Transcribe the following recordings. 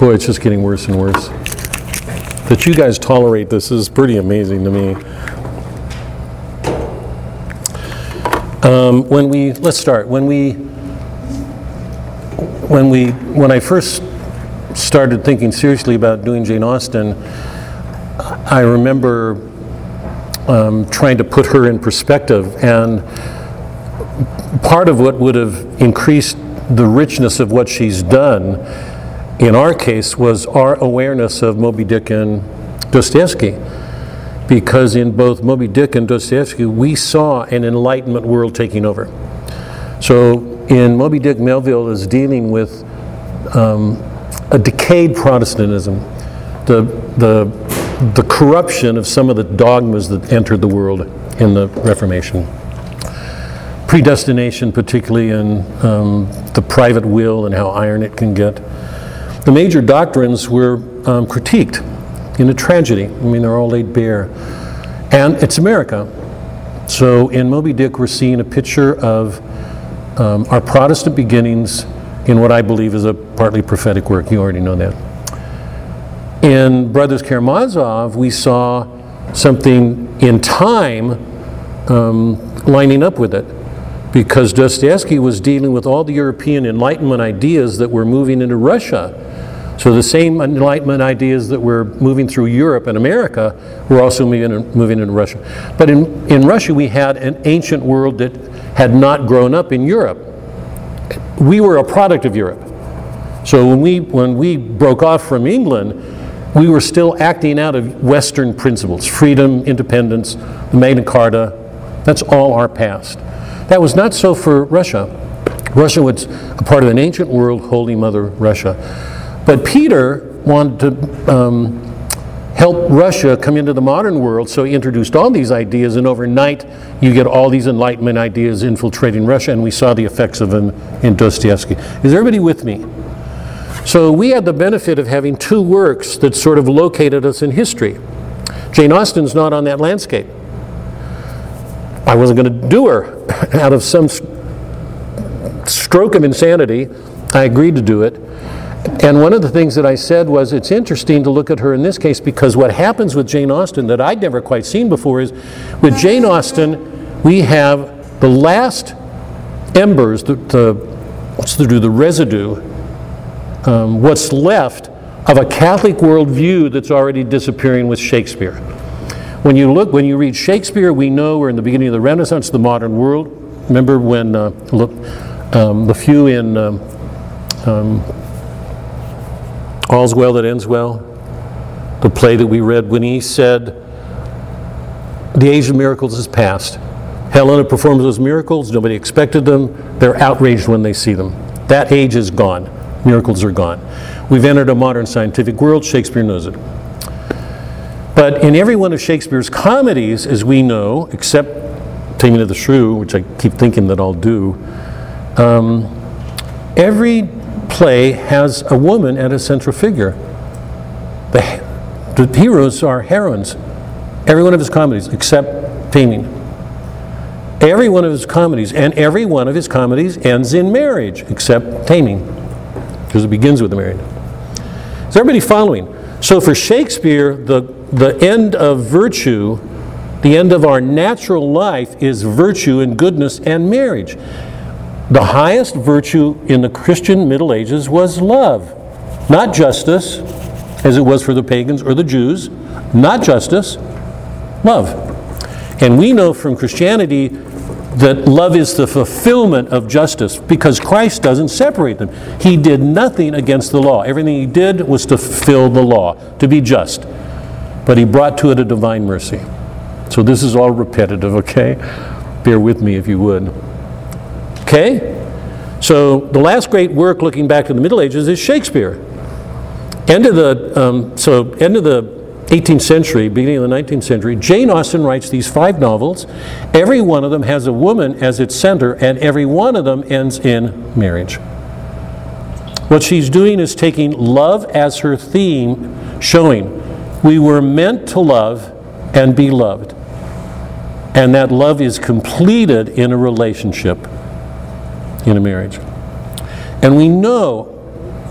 Boy, it's just getting worse and worse. That you guys tolerate this is pretty amazing to me. Um, when we, let's start. When we, when we, when I first started thinking seriously about doing Jane Austen, I remember um, trying to put her in perspective, and part of what would have increased the richness of what she's done, in our case, was our awareness of Moby Dick and Dostoevsky. Because in both Moby Dick and Dostoevsky, we saw an Enlightenment world taking over. So in Moby Dick, Melville is dealing with um, a decayed Protestantism, the, the, the corruption of some of the dogmas that entered the world in the Reformation. Predestination, particularly in um, the private will and how iron it can get. The major doctrines were um, critiqued in a tragedy. I mean, they're all laid bare. And it's America. So in Moby Dick, we're seeing a picture of um, our Protestant beginnings in what I believe is a partly prophetic work. You already know that. In Brothers Karamazov, we saw something in time um, lining up with it because Dostoevsky was dealing with all the European Enlightenment ideas that were moving into Russia. So the same Enlightenment ideas that were moving through Europe and America were also moving, moving into Russia. But in, in Russia, we had an ancient world that had not grown up in Europe. We were a product of Europe. So when we, when we broke off from England, we were still acting out of Western principles freedom, independence, the Magna Carta. That's all our past. That was not so for Russia. Russia was a part of an ancient world, Holy Mother Russia. But Peter wanted to um, help Russia come into the modern world, so he introduced all these ideas, and overnight you get all these Enlightenment ideas infiltrating Russia, and we saw the effects of them in Dostoevsky. Is everybody with me? So we had the benefit of having two works that sort of located us in history. Jane Austen's not on that landscape. I wasn't going to do her out of some stroke of insanity. I agreed to do it. And one of the things that I said was it's interesting to look at her in this case because what happens with Jane Austen that I'd never quite seen before is with Jane Austen, we have the last embers, the, the what's do, the residue, um, what's left of a Catholic worldview that's already disappearing with Shakespeare. When you look, when you read Shakespeare, we know we're in the beginning of the Renaissance, the modern world. Remember when uh, um, the few in um, um, All's Well That Ends Well, the play that we read, when he said, The age of miracles is past. Helena performs those miracles, nobody expected them, they're outraged when they see them. That age is gone. Miracles are gone. We've entered a modern scientific world, Shakespeare knows it. But in every one of Shakespeare's comedies, as we know, except Taming of the Shrew, which I keep thinking that I'll do, um, every play has a woman at a central figure. The, the heroes are heroines. Every one of his comedies, except Taming. Every one of his comedies, and every one of his comedies ends in marriage, except Taming, because it begins with the marriage. Is everybody following? So for Shakespeare, the, the end of virtue, the end of our natural life is virtue and goodness and marriage. The highest virtue in the Christian Middle Ages was love, not justice, as it was for the pagans or the Jews, not justice, love. And we know from Christianity that love is the fulfillment of justice because Christ doesn't separate them. He did nothing against the law. Everything he did was to fulfill the law, to be just. But he brought to it a divine mercy. So this is all repetitive, okay? Bear with me if you would. Okay? So the last great work looking back to the Middle Ages is Shakespeare. End of the, um, so end of the 18th century, beginning of the 19th century, Jane Austen writes these five novels. Every one of them has a woman as its center, and every one of them ends in marriage. What she's doing is taking love as her theme, showing we were meant to love and be loved. And that love is completed in a relationship, in a marriage. And we know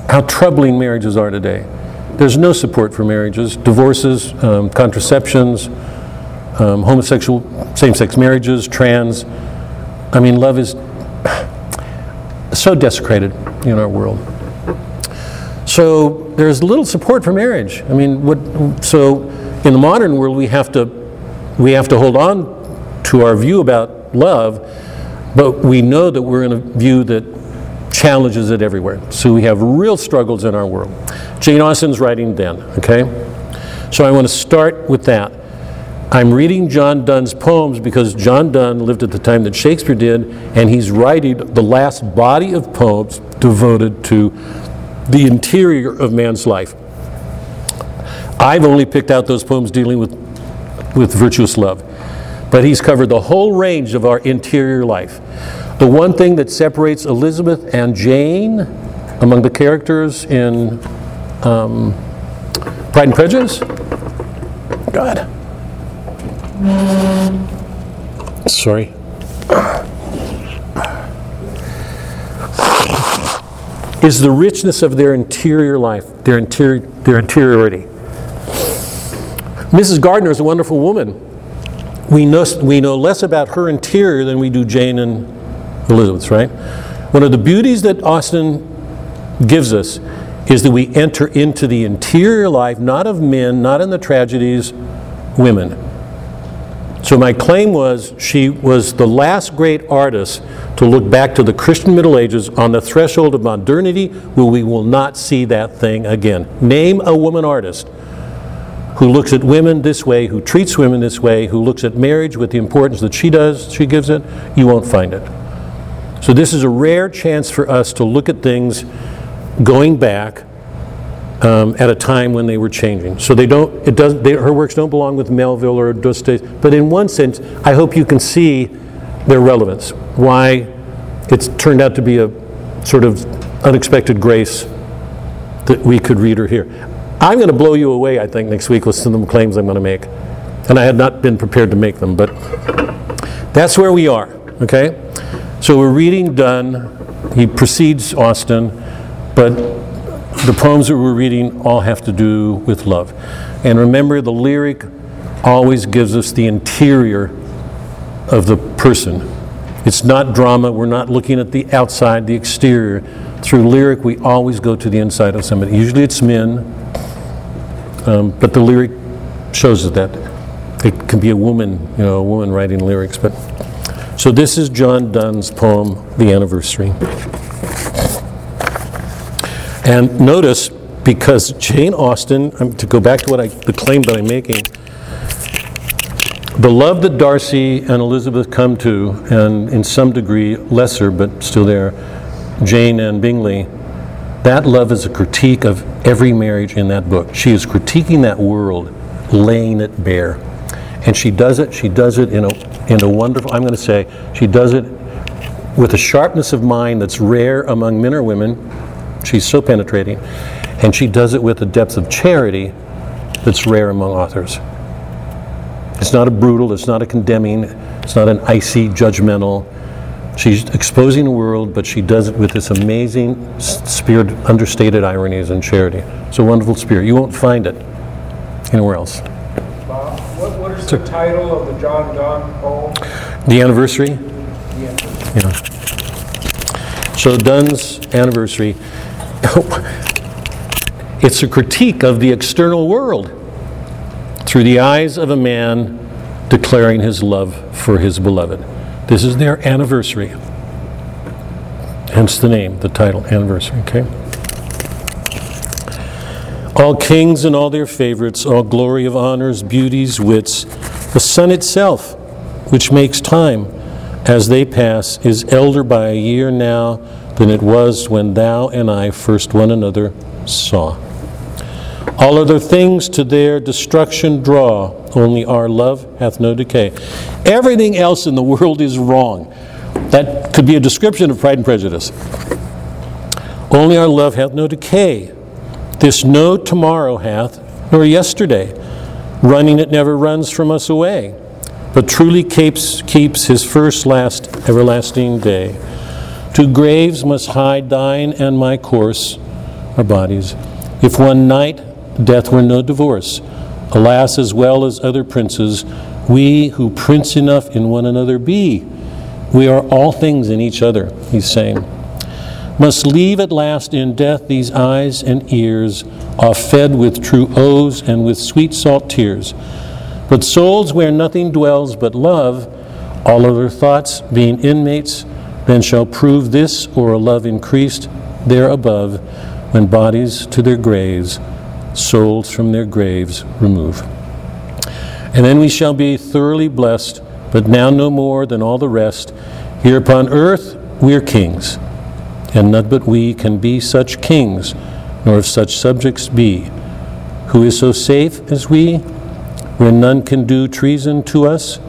how troubling marriages are today. There's no support for marriages, divorces, um, contraceptions, um, homosexual, same sex marriages, trans. I mean, love is so desecrated in our world. So there's little support for marriage. I mean, what, so in the modern world, we have to we have to hold on to our view about love, but we know that we're in a view that challenges it everywhere. So we have real struggles in our world. Jane Austen's writing then, okay? So I want to start with that. I'm reading John Donne's poems because John Donne lived at the time that Shakespeare did, and he's writing the last body of poems devoted to the interior of man's life. I've only picked out those poems dealing with, with virtuous love, but he's covered the whole range of our interior life. The one thing that separates Elizabeth and Jane among the characters in um, Pride and Prejudice? God. Sorry. Is the richness of their interior life, their, interior, their interiority. Mrs. Gardiner is a wonderful woman. We know, we know less about her interior than we do Jane and Elizabeth's, right? One of the beauties that Austen gives us is that we enter into the interior life, not of men, not in the tragedies, women. So my claim was she was the last great artist to look back to the Christian Middle Ages on the threshold of modernity where we will not see that thing again. Name a woman artist who looks at women this way, who treats women this way, who looks at marriage with the importance that she does, she gives it, you won't find it. So this is a rare chance for us to look at things going back um, at a time when they were changing. So they don't, it doesn't, they, her works don't belong with Melville or Dostoevsky, but in one sense, I hope you can see their relevance, why it's turned out to be a sort of unexpected grace that we could read or hear. I'm going to blow you away, I think, next week with some of the claims I'm going to make. And I had not been prepared to make them, but that's where we are, okay? So we're reading Donne. He precedes Austen, but the poems that we're reading all have to do with love. And remember, the lyric always gives us the interior of the person. It's not drama. We're not looking at the outside, the exterior. Through lyric, we always go to the inside of somebody. Usually it's men, um, but the lyric shows that. It can be a woman, you know, a woman writing lyrics, but so this is John Donne's poem, The Anniversary. And notice, because Jane Austen, to go back to what I, the claim that I'm making, the love that Darcy and Elizabeth come to, and in some degree lesser, but still there, Jane and Bingley, that love is a critique of every marriage in that book. She is critiquing that world, laying it bare. And she does it, she does it in a in a wonderful, I'm going to say, she does it with a sharpness of mind that's rare among men or women. She's so penetrating. And she does it with a depth of charity that's rare among authors. It's not a brutal, it's not a condemning, it's not an icy, judgmental. She's exposing the world, but she does it with this amazing spirit, understated ironies and charity. It's a wonderful spirit. You won't find it anywhere else Bob, what what is the title of the John Donne poem? The anniversary? Yeah. Yeah. So Donne's anniversary, it's a critique of the external world through the eyes of a man declaring his love for his beloved. This is their anniversary. Hence the name, the title, anniversary, okay? All kings and all their favorites, all glory of honors, beauties, wits, the sun itself, which makes time as they pass, is elder by a year now than it was when thou and I first one another saw. All other things to their destruction draw, only our love hath no decay. Everything else in the world is wrong. That could be a description of Pride and Prejudice. Only our love hath no decay. This no tomorrow hath, nor yesterday. Running it never runs from us away, but truly keeps, keeps his first, last, everlasting day. To graves must hide thine and my course. our bodies. If one night death were no divorce, alas, as well as other princes, we who prince enough in one another be, we are all things in each other, he's saying. Must leave at last in death these eyes and ears, are fed with true oaths and with sweet salt tears. But souls where nothing dwells but love, all other thoughts being inmates, then shall prove this or a love increased there above, when bodies to their graves, souls from their graves remove. And then we shall be thoroughly blessed, but now no more than all the rest. Here upon earth we are kings, and none but we can be such kings, nor of such subjects be. Who is so safe as we, where none can do treason to us,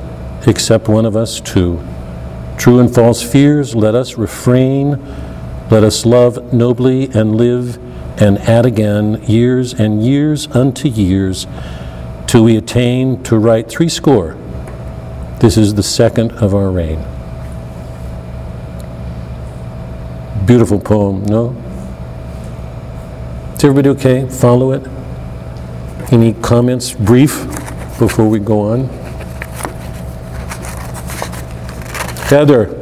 except one of us two? True and false fears, let us refrain. Let us love nobly and live and add again years and years unto years till we attain to write three score. This is the second of our reign. Beautiful poem, no? Is everybody okay? Follow it? Any comments, brief, before we go on? Heather.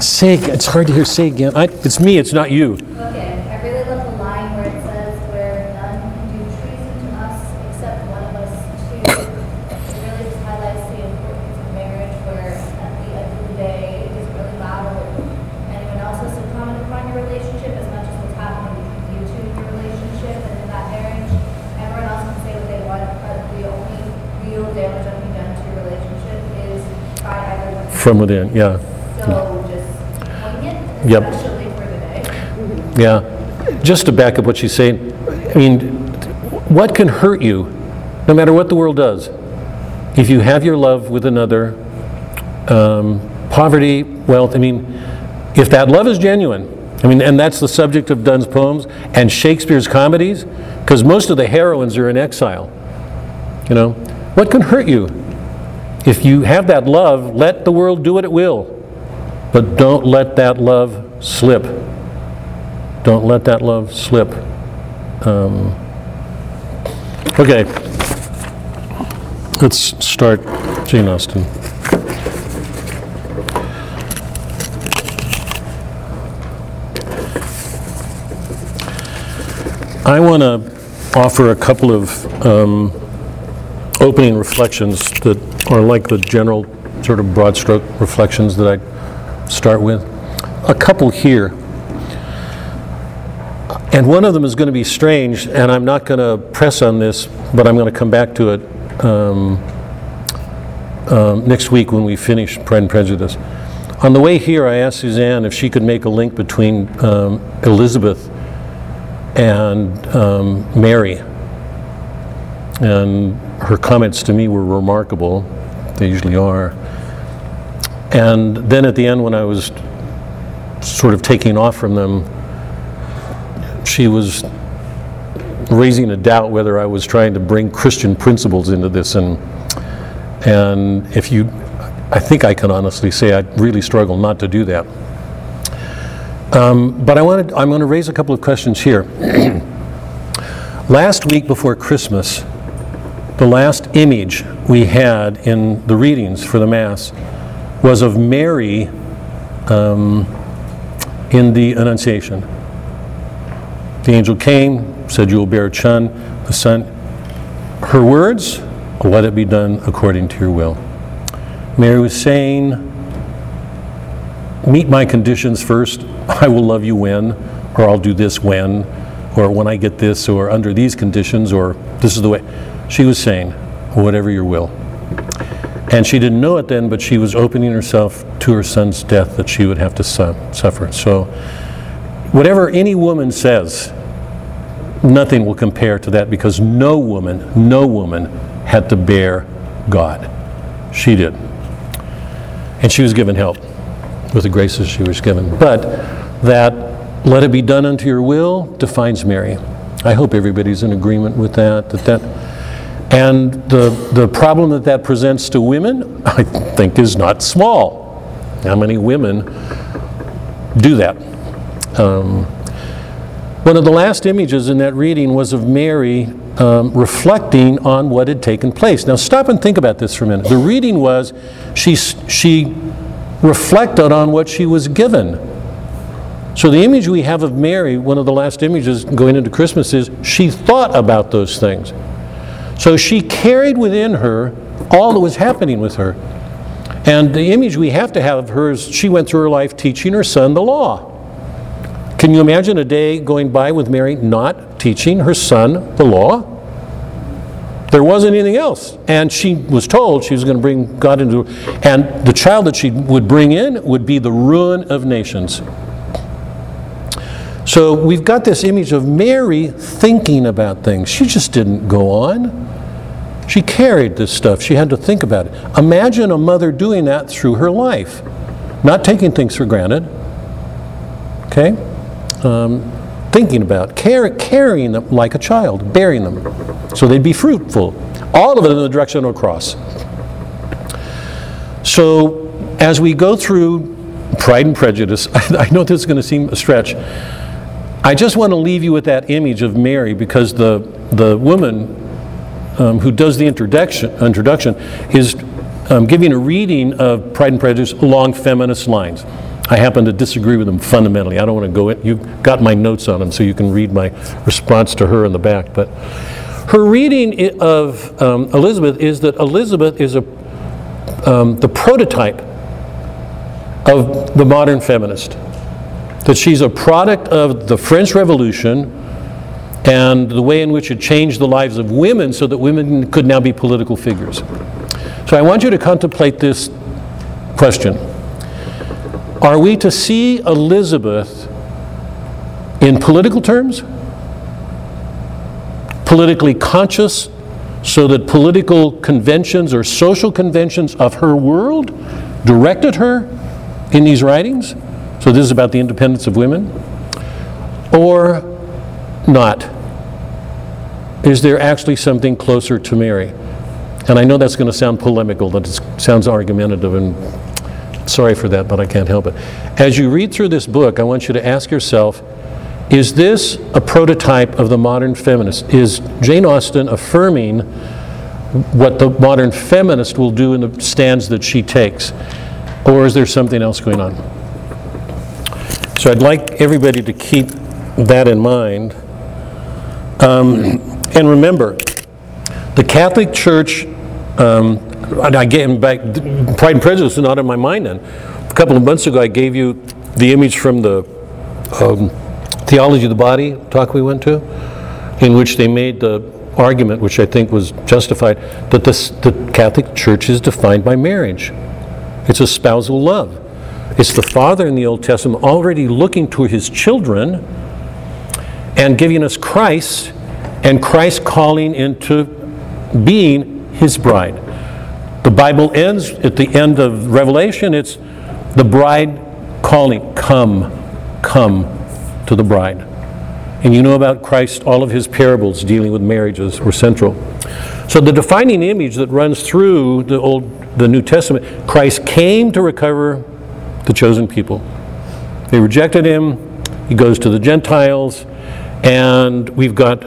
Say, it's hard to hear, say again. I, it's me, it's not you. Okay, I really love the line where it says, where none can do treason to us except one of us two. It really just highlights the importance of marriage, where at the end of the day, it doesn't really matter what anyone else has to comment upon your relationship as much as what's happening between you two in your relationship and in that marriage. Everyone else can say what they want, but the only real damage that can be done to your relationship is by either one. of you. From within, yeah. So just Yep. especially for the day. Yeah. Just to back up what she's saying, I mean, what can hurt you, no matter what the world does, if you have your love with another, um, poverty, wealth, I mean, if that love is genuine, I mean, and that's the subject of Donne's poems and Shakespeare's comedies, because most of the heroines are in exile. You know, what can hurt you? If you have that love, let the world do what it will, but don't let that love slip. Don't let that love slip. Um, okay. Let's start Jane Austen. I want to offer a couple of um, opening reflections that are like the general sort of broad stroke reflections that I start with. A couple here. And one of them is going to be strange, and I'm not going to press on this, but I'm going to come back to it um, um, next week when we finish Pride and Prejudice. On the way here, I asked Suzanne if she could make a link between um, Elizabeth and um, Mary. And her comments to me were remarkable. They usually are. And then at the end, when I was sort of taking off from them, she was raising a doubt whether I was trying to bring Christian principles into this. And, and if you, I think I can honestly say I really struggle not to do that. Um, but I wanted, I'm going to raise a couple of questions here. Last week before Christmas, the last image we had in the readings for the Mass was of Mary um, in the Annunciation. The angel came, said, You will bear a son, a son. Her words, Let it be done according to your will. Mary was saying, Meet my conditions first. I will love you when, or I'll do this when, or when I get this, or under these conditions, or this is the way. She was saying, Whatever your will. And she didn't know it then, but she was opening herself to her son's death that she would have to su- suffer. So, whatever any woman says, nothing will compare to that because no woman, no woman had to bear God. She did. And she was given help with the graces she was given. But that, let it be done unto your will, defines Mary. I hope everybody's in agreement with that. That that, and the the problem that that presents to women, I think, is not small. How many women do that? Um, One of the last images in that reading was of Mary um, reflecting on what had taken place. Now, stop and think about this for a minute. The reading was she, she reflected on what she was given. So, the image we have of Mary, one of the last images going into Christmas, is she thought about those things. So, she carried within her all that was happening with her. And the image we have to have of her is she went through her life teaching her son the law. Can you imagine a day going by with Mary not teaching her son the law? There wasn't anything else. And she was told she was going to bring God into and the child that she would bring in would be the ruin of nations. So we've got this image of Mary thinking about things. She just didn't go on. She carried this stuff. She had to think about it. Imagine a mother doing that through her life, not taking things for granted. Okay? Um, thinking about, care, carrying them like a child, bearing them, so they'd be fruitful. All of it in the direction of a cross. So, as we go through Pride and Prejudice, I know this is going to seem a stretch. I just want to leave you with that image of Mary because the, the woman um, who does the introduction, introduction is um, giving a reading of Pride and Prejudice along feminist lines. I happen to disagree with them fundamentally. I don't want to go in. You've got my notes on them, so you can read my response to her in the back. But her reading of um, Elizabeth is that Elizabeth is a, um, the prototype of the modern feminist. That she's a product of the French Revolution and the way in which it changed the lives of women so that women could now be political figures. So I want you to contemplate this question Are we to see Elizabeth in political terms? Politically conscious, so that political conventions or social conventions of her world directed her in these writings? So this is about the independence of women? Or not? Is there actually something closer to Mary? And I know that's going to sound polemical, that it sounds argumentative, and sorry for that, but I can't help it. As you read through this book, I want you to ask yourself is this a prototype of the modern feminist? Is Jane Austen affirming what the modern feminist will do in the stands that she takes? Or is there something else going on? So I'd like everybody to keep that in mind. Um, and remember, the Catholic Church, um, I get back, Pride and Prejudice is not in my mind then. A couple of months ago, I gave you the image from the um, Theology of the Body talk we went to, in which they made the argument, which I think was justified, that this, the Catholic Church is defined by marriage. It's a spousal love. It's the Father in the Old Testament already looking to his children and giving us Christ, and Christ calling into being his bride. The Bible ends at the end of Revelation, it's the bride calling, Come, come to the bride. And you know about Christ, all of his parables dealing with marriages were central. So the defining image that runs through the Old the New Testament, Christ came to recover the chosen people. They rejected him. He goes to the Gentiles and we've got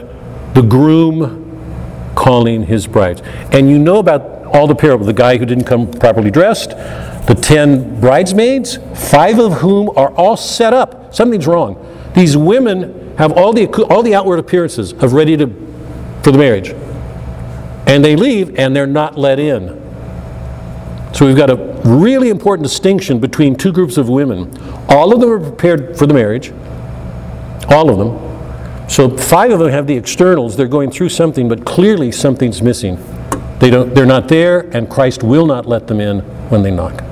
the groom calling his brides. And you know about all the parables the guy who didn't come properly dressed, the ten bridesmaids, five of whom are all set up. Something's wrong. These women have all the, all the outward appearances of ready to, for the marriage. And they leave and they're not let in. So we've got a really important distinction between two groups of women. All of them are prepared for the marriage, all of them. So five of them have the externals. They're going through something, but clearly something's missing. They don't, they're not there, and Christ will not let them in when they knock.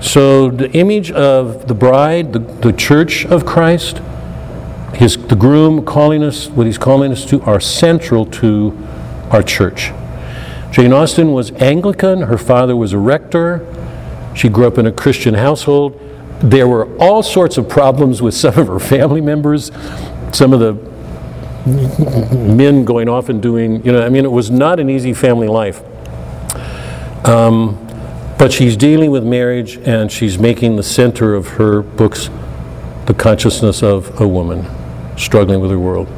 So the image of the bride, the, the church of Christ, his, the groom calling us, what he's calling us to, are central to our church. Jane Austen was Anglican. Her father was a rector. She grew up in a Christian household. There were all sorts of problems with some of her family members some of the men going off and doing, you know, I mean, it was not an easy family life. Um, but she's dealing with marriage and she's making the center of her books the consciousness of a woman. struggling with their world.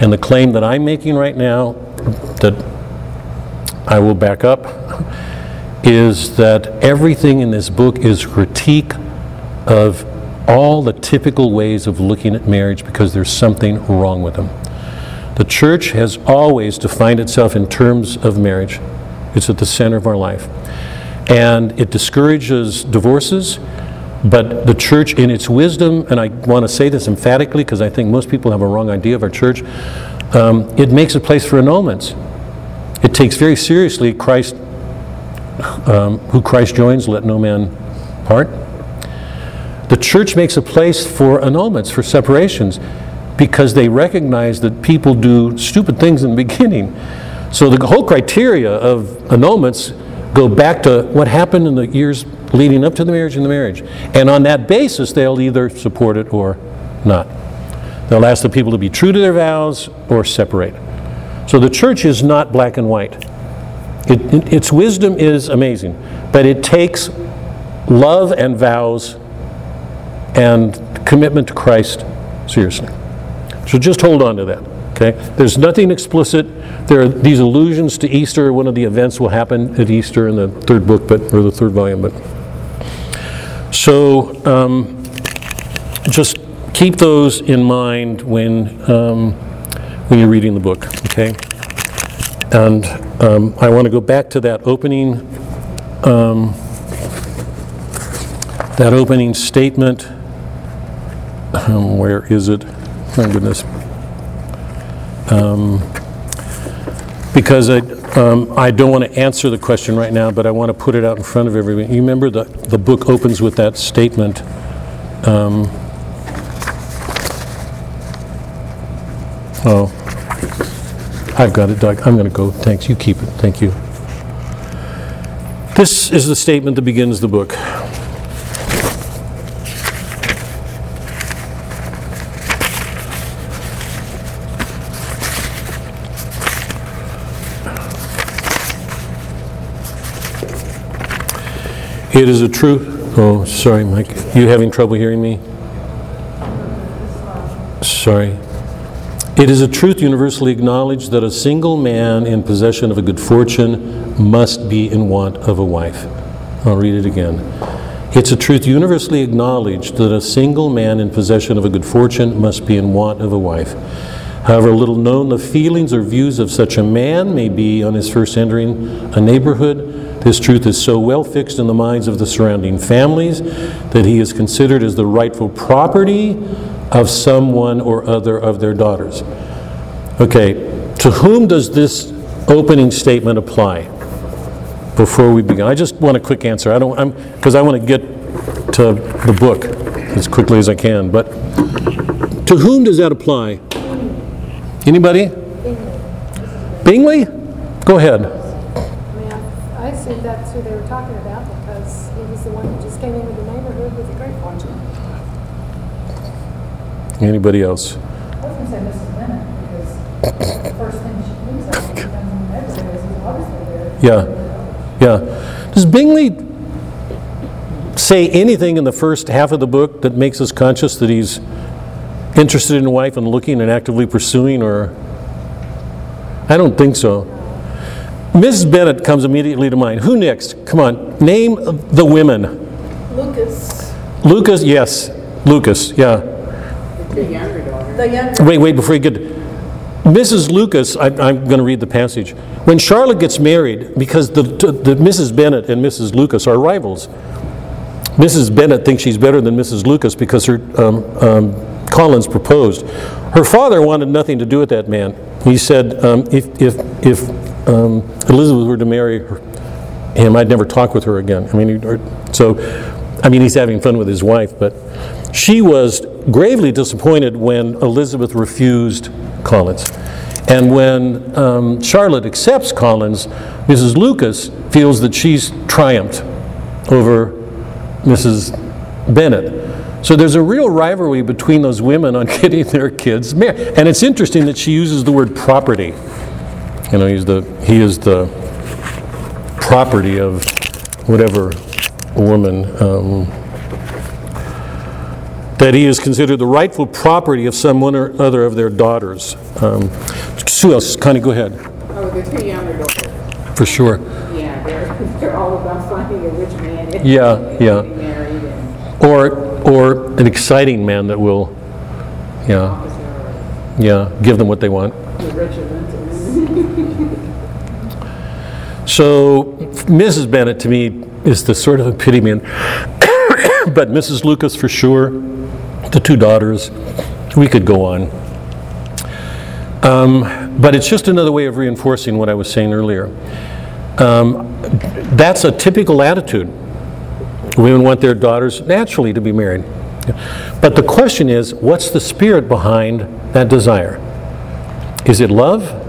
And the claim that I'm making right now, that I will back up, is that everything in this book is critique of all the typical ways of looking at marriage because there's something wrong with them. The church has always defined itself in terms of marriage. It's at the center of our life. And it discourages divorces, but the church, in its wisdom, and I want to say this emphatically because I think most people have a wrong idea of our church, um, it makes a place for annulments. It takes very seriously Christ, um, who Christ joins, let no man part. The church makes a place for annulments, for separations, because they recognize that people do stupid things in the beginning. So the whole criteria of annulments go back to what happened in the years leading up to the marriage and the marriage. And on that basis, they'll either support it or not. They'll ask the people to be true to their vows or separate. So the church is not black and white. It, it- its wisdom is amazing, but it takes love and vows and commitment to Christ seriously. So just hold on to that, okay? There's nothing explicit. There are these allusions to Easter. One of the events will happen at Easter in the third book, but or the third volume. But so um, just keep those in mind when um, when you're reading the book, okay? And um, I want to go back to that opening um, that opening statement. Um, where is it? Thank goodness. Um, because I, um, I don't want to answer the question right now, but I want to put it out in front of everyone. You remember the, the book opens with that statement. um, Oh, I've got it, Doug. I'm going to go. Thanks. You keep it. Thank you. This is the statement that begins the book. It is a truth. Oh, sorry, Mike. You having trouble hearing me? Sorry. It is a truth universally acknowledged that a single man in possession of a good fortune must be in want of a wife. I'll read it again. It's a truth universally acknowledged that a single man in possession of a good fortune must be in want of a wife. However little known the feelings or views of such a man may be on his first entering a neighborhood, this truth is so well fixed in the minds of the surrounding families that he is considered as the rightful property of someone or other of their daughters. Okay, to whom does this opening statement apply before we begin? I just want a quick answer. I don't, I'm, because I want to get to the book as quickly as I can, but to whom does that apply? Anybody? Bingley? Go ahead. I mean, I I assumed that's who they were talking about because he was the one who just came into the neighborhood with a great fortune. Anybody else? I was gonna say Mrs. Bennet, because the first thing she thinks of when she comes in the neighborhood is he's obviously there. Yeah, yeah. Does Bingley say anything in the first half of the book that makes us conscious that he's interested in a wife and looking and actively pursuing, or? I don't think so. Mrs. Bennet comes immediately to mind. Who next? Come on, name the women. Lucas, Lucas, yes, Lucas, yeah. the younger, daughter. The younger. Wait, wait, before you get, Mrs. Lucas, I, I'm going to read the passage. When Charlotte gets married, because the, the Mrs. Bennet and Mrs. Lucas are rivals, Mrs. Bennet thinks she's better than Mrs. Lucas because her um, um, Collins proposed. Her father wanted nothing to do with that man. He said, um, if, if, if um, Elizabeth were to marry her, him, I'd never talk with her again. I mean, so, I mean, he's having fun with his wife, but she was gravely disappointed when Elizabeth refused Collins. And when um, Charlotte accepts Collins, Mrs. Lucas feels that she's triumphed over Mrs. Bennet. So there's a real rivalry between those women on getting their kids married. And it's interesting that she uses the word property. You know, he's the, he is the property of whatever woman. Um, that he is considered the rightful property of someone or other of their daughters. Um, Sue, else, of go ahead, Oh, the two younger daughters, for sure. yeah, they're, they're all about finding a rich man. Yeah, yeah. Married and Or, or an exciting man that will, yeah, yeah, give them what they want. the So Mrs. Bennet, to me, is the sort of epitome, but Mrs. Lucas for sure, the two daughters, we could go on. Um, But it's just another way of reinforcing what I was saying earlier. Um, That's a typical attitude. Women want their daughters naturally to be married. But the question is, what's the spirit behind that desire? Is it love?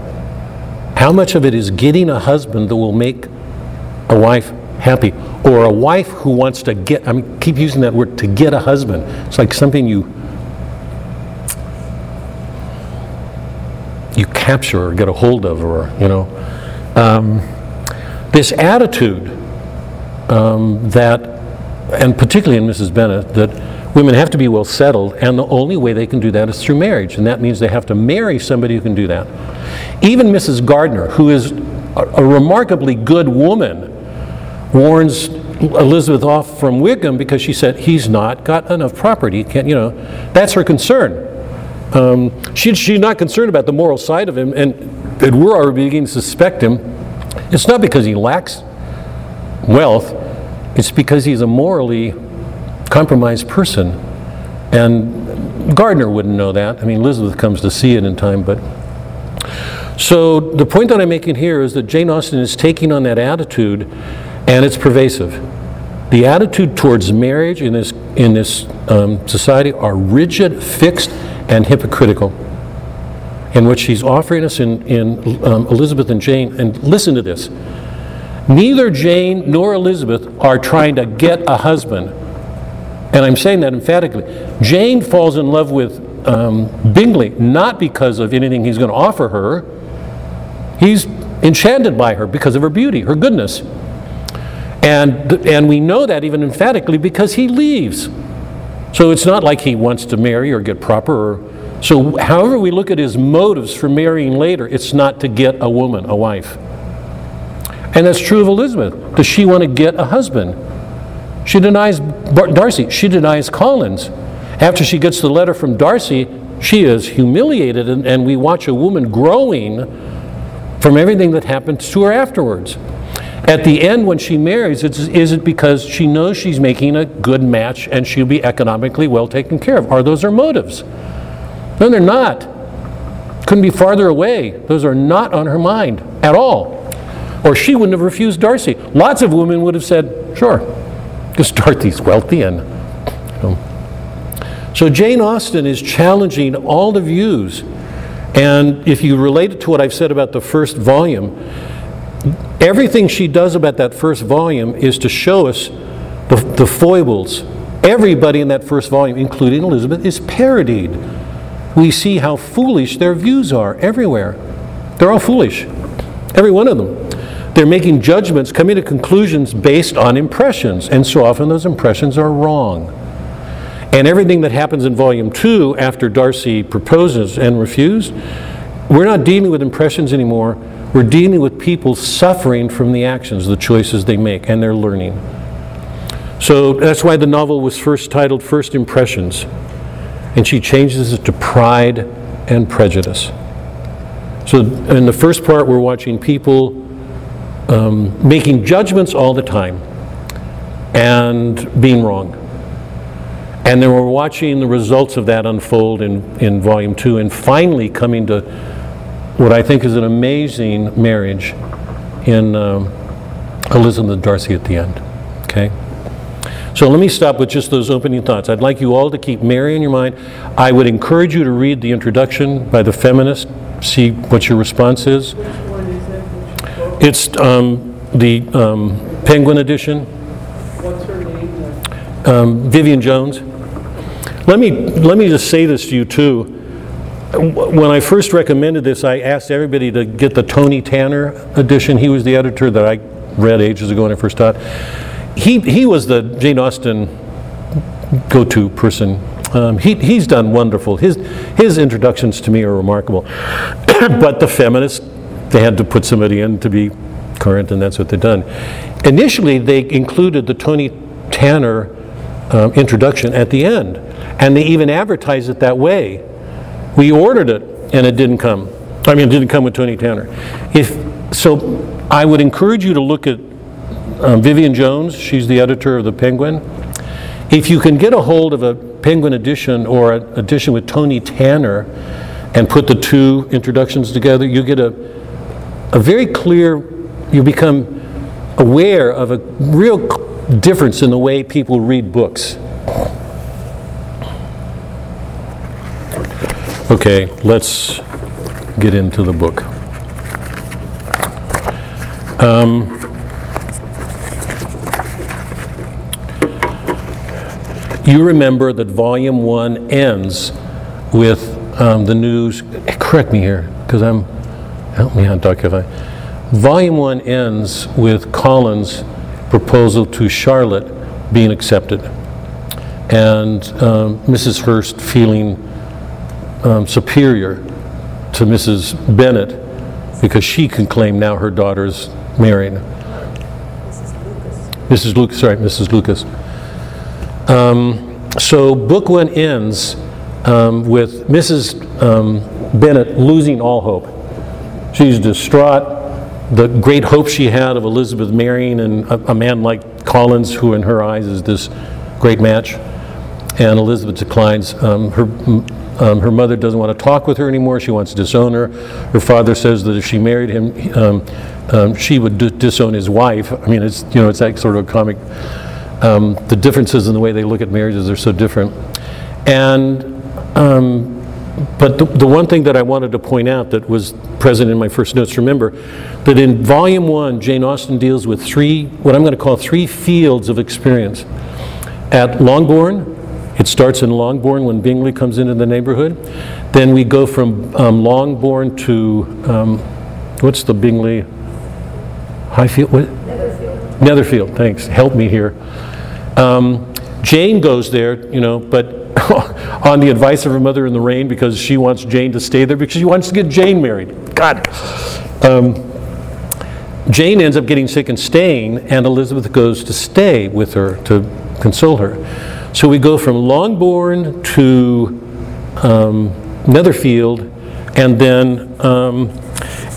How much of it is getting a husband that will make a wife happy? Or a wife who wants to get, I mean, keep using that word, to get a husband. It's like something you, you capture or get a hold of, or, you know. Um, this attitude um, that, and particularly in Mrs. Bennett, that women have to be well settled, and the only way they can do that is through marriage, and that means they have to marry somebody who can do that. Even Mrs. Gardiner, who is a, remarkably good woman, warns Elizabeth off from Wickham because she said he's not got enough property. Can't you know? That's her concern. Um, she, she's not concerned about the moral side of him, and, and we're already beginning to suspect him. It's not because he lacks wealth, it's because he's a morally compromised person. And Gardiner wouldn't know that. I mean, Elizabeth comes to see it in time, but. So the point that I'm making here is that Jane Austen is taking on that attitude, and it's pervasive. The attitude towards marriage in this, in this um, society are rigid, fixed, and hypocritical. And what she's offering us in, in um, Elizabeth and Jane, and listen to this neither Jane nor Elizabeth are trying to get a husband. And I'm saying that emphatically. Jane falls in love with um, Bingley not because of anything he's going to offer her. He's enchanted by her because of her beauty, her goodness. And, and we know that even emphatically because he leaves. So it's not like he wants to marry or get proper or so however we look at his motives for marrying later, it's not to get a woman, a wife. And that's true of Elizabeth. Does she want to get a husband? She denies Darcy. She denies Collins. After she gets the letter from Darcy, she is humiliated, and, and we watch a woman growing from everything that happens to her afterwards. At the end, when she marries, is it because she knows she's making a good match and she'll be economically well taken care of? Are those her motives? No, they're not. Couldn't be farther away. Those are not on her mind at all. Or she wouldn't have refused Darcy. Lots of women would have said, sure, because Darcy's wealthy and. So Jane Austen is challenging all the views. And if you relate it to what I've said about the first volume, everything she does about that first volume is to show us the, the foibles. Everybody in that first volume, including Elizabeth, is parodied. We see how foolish their views are everywhere. They're all foolish, every one of them. They're making judgments, coming to conclusions based on impressions, and so often those impressions are wrong. And everything that happens in volume two after Darcy proposes and refused, we're not dealing with impressions anymore. We're dealing with people suffering from the actions, the choices they make, and they're learning. So that's why the novel was first titled First Impressions. And she changes it to Pride and Prejudice. So in the first part, we're watching people um, making judgments all the time and being wrong. And then we're watching the results of that unfold in, in volume two and finally coming to what I think is an amazing marriage in um, Elizabeth and Darcy at the end. Okay? So let me stop with just those opening thoughts. I'd like you all to keep Mary in your mind. I would encourage you to read the introduction by the feminist, see what your response is. Which one is it? It's um, the um, Penguin edition. What's her name? Um, Vivien Jones. Let me, let me just say this to you too. When I first recommended this, I asked everybody to get the Tony Tanner edition. He was the editor that I read ages ago when I first taught. He, he was the Jane Austen go-to person. Um, he, he's done wonderful. His, his introductions to me are remarkable. but the feminists, they had to put somebody in to be current, and that's what they've done. Initially, they included the Tony Tanner um, introduction at the end, and they even advertised it that way. We ordered it, and it didn't come. I mean, it didn't come with Tony Tanner. If so, I would encourage you to look at um, Vivien Jones. She's the editor of the Penguin. If you can get a hold of a Penguin edition or an edition with Tony Tanner and put the two introductions together, you get a, a very clear, you become aware of a real difference in the way people read books. Okay, let's get into the book. You remember that Volume 1 ends with um, the news, correct me here, because I'm, help me out, Dr. I, Volume 1 ends with Collins' proposal to Charlotte being accepted, and um, Mrs. Hurst feeling um, superior to Mrs. Bennet because she can claim now her daughter's marrying. Mrs. Lucas, Mrs. Lucas, sorry, Mrs. Lucas. So book one ends um, with Mrs. um, Bennet losing all hope. She's distraught. The great hope she had of Elizabeth marrying and a, a man like Collins, who in her eyes is this great match, and Elizabeth declines. Um, her um, her mother doesn't want to talk with her anymore. She wants to disown her. Her father says that if she married him, um, um, she would d- disown his wife. I mean, it's you know it's that sort of a comic um, the differences in the way they look at marriages are so different. And, um, but the, the one thing that I wanted to point out that was present in my first notes, remember that in volume one, Jane Austen deals with three, what I'm going to call three fields of experience. At Longbourn, it starts in Longbourn when Bingley comes into the neighborhood. Then we go from um, Longbourn to, um, what's the Bingley? Highfield? What? Netherfield, thanks. Help me here. Um, Jane goes there, you know, but on the advice of her mother in the rain because she wants Jane to stay there because she wants to get Jane married. God. Um, Jane ends up getting sick and staying, and Elizabeth goes to stay with her to console her. So we go from Longbourn to um, Netherfield, and then um,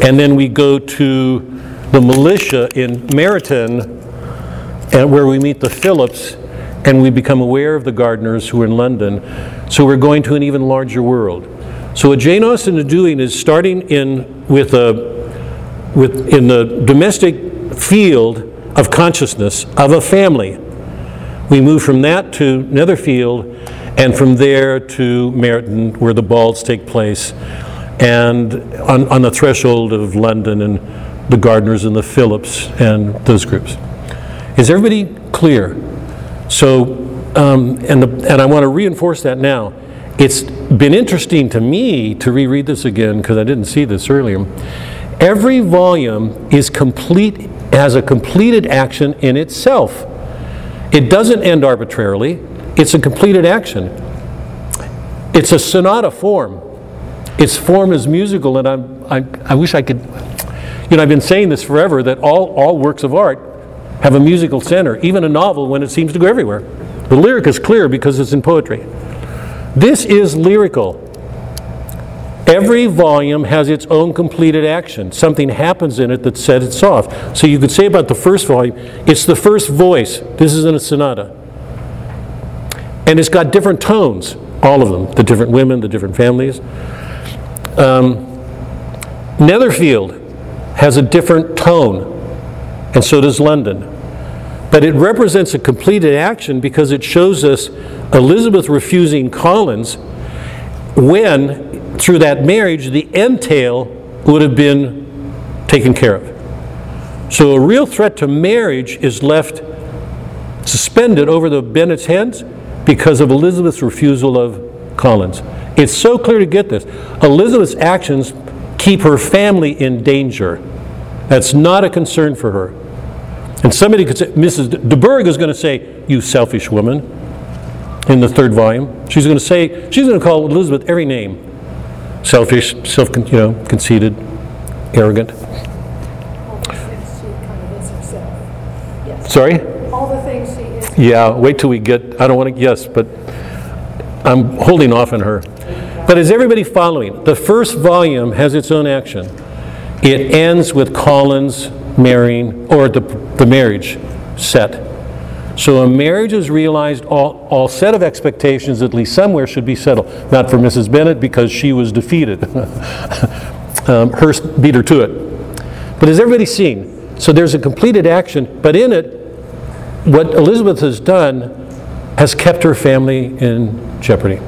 and then we go to the militia in Meryton, and where we meet the Phillips, and we become aware of the Gardiners who are in London. So we're going to an even larger world. So what Jane Austen is doing is starting in with a with in the domestic field of consciousness of a family. We move from that to Netherfield, and from there to Meryton, where the balls take place, and on, on the threshold of London and the Gardiners and the Phillips and those groups. Is everybody clear? So, um, and, the, and I want to reinforce that now. It's been interesting to me to reread this again because I didn't see this earlier. Every volume is complete, has a completed action in itself. It doesn't end arbitrarily, it's a completed action. It's a sonata form. Its form is musical, and I'm, I, I wish I could. You know, I've been saying this forever that all, all works of art have a musical center, even a novel when it seems to go everywhere. The lyric is clear because it's in poetry. This is lyrical. Every volume has its own completed action. Something happens in it that sets it off. So you could say about the first volume, it's the first voice. This is in a sonata. And it's got different tones, all of them, the different women, the different families. Um, Netherfield has a different tone, and so does London. But it represents a completed action because it shows us Elizabeth refusing Collins when, through that marriage, the entail would have been taken care of. So a real threat to marriage is left suspended over the Bennet's heads because of Elizabeth's refusal of Collins. It's so clear to get this. Elizabeth's actions keep her family in danger. That's not a concern for her. And somebody could say, Mrs. De Bourgh is going to say, You selfish woman. in the third volume. She's going to say, she's going to call Elizabeth every name. Selfish, self, you know, conceited, arrogant. All the things she kind of is herself. Yes. Sorry? All the things she is. Yeah, wait till we get, I don't want to, yes, but I'm holding off on her. But is everybody following? The first volume has its own action. It ends with Collins marrying, or the, the marriage set. So a marriage is realized, all, all set of expectations, at least somewhere, should be settled. Not for Mrs. Bennet because she was defeated. um, Hurst beat her to it. But has everybody seen? So there's a completed action, but in it, what Elizabeth has done has kept her family in jeopardy.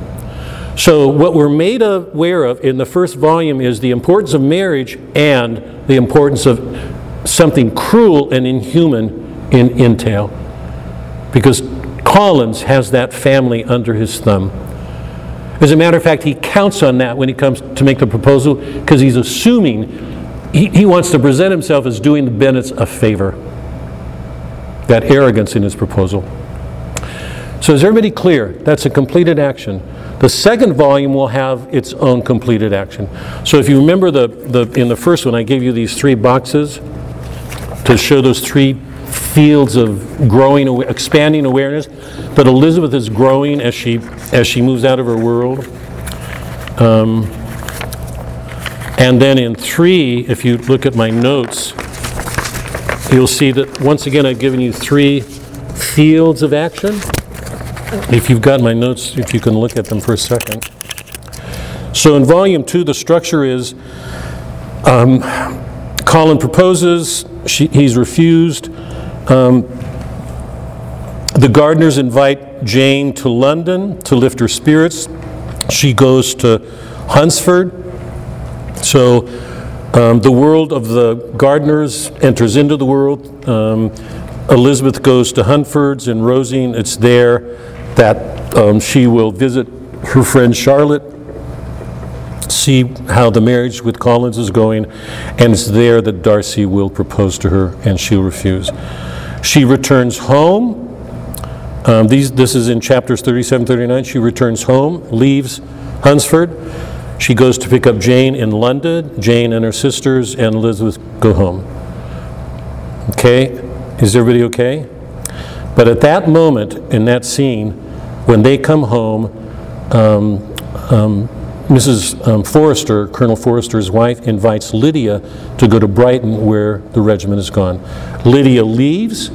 So, what we're made aware of in the first volume is the importance of marriage and the importance of something cruel and inhuman in entail. Because Collins has that family under his thumb. As a matter of fact, he counts on that when he comes to make the proposal because he's assuming he, he wants to present himself as doing the Bennets a favor that arrogance in his proposal. So is everybody clear? That's a completed action. The second volume will have its own completed action. So if you remember the, the in the first one, I gave you these three boxes to show those three fields of growing, expanding awareness. But Elizabeth is growing as she as she moves out of her world. Um, and then in three, if you look at my notes, you'll see that, once again, I've given you three fields of action. If you've got my notes, if you can look at them for a second. So in volume two, the structure is um, Colin proposes, she, he's refused. Um, the Gardiners invite Jane to London to lift her spirits. She goes to Hunsford. So um, the world of the Gardiners enters into the world. Um, Elizabeth goes to Hunsford's and Rosings, it's there that um, she will visit her friend Charlotte, see how the marriage with Collins is going, and it's there that Darcy will propose to her and she'll refuse. She returns home. Um, these, this is in chapters 37, 39. She returns home, leaves Hunsford. She goes to pick up Jane in London. Jane and her sisters and Elizabeth go home. Okay? Is everybody okay? But at that moment, in that scene, when they come home, um, um, Mrs. Um, Forster, Colonel Forster's wife, invites Lydia to go to Brighton where the regiment is gone. Lydia leaves,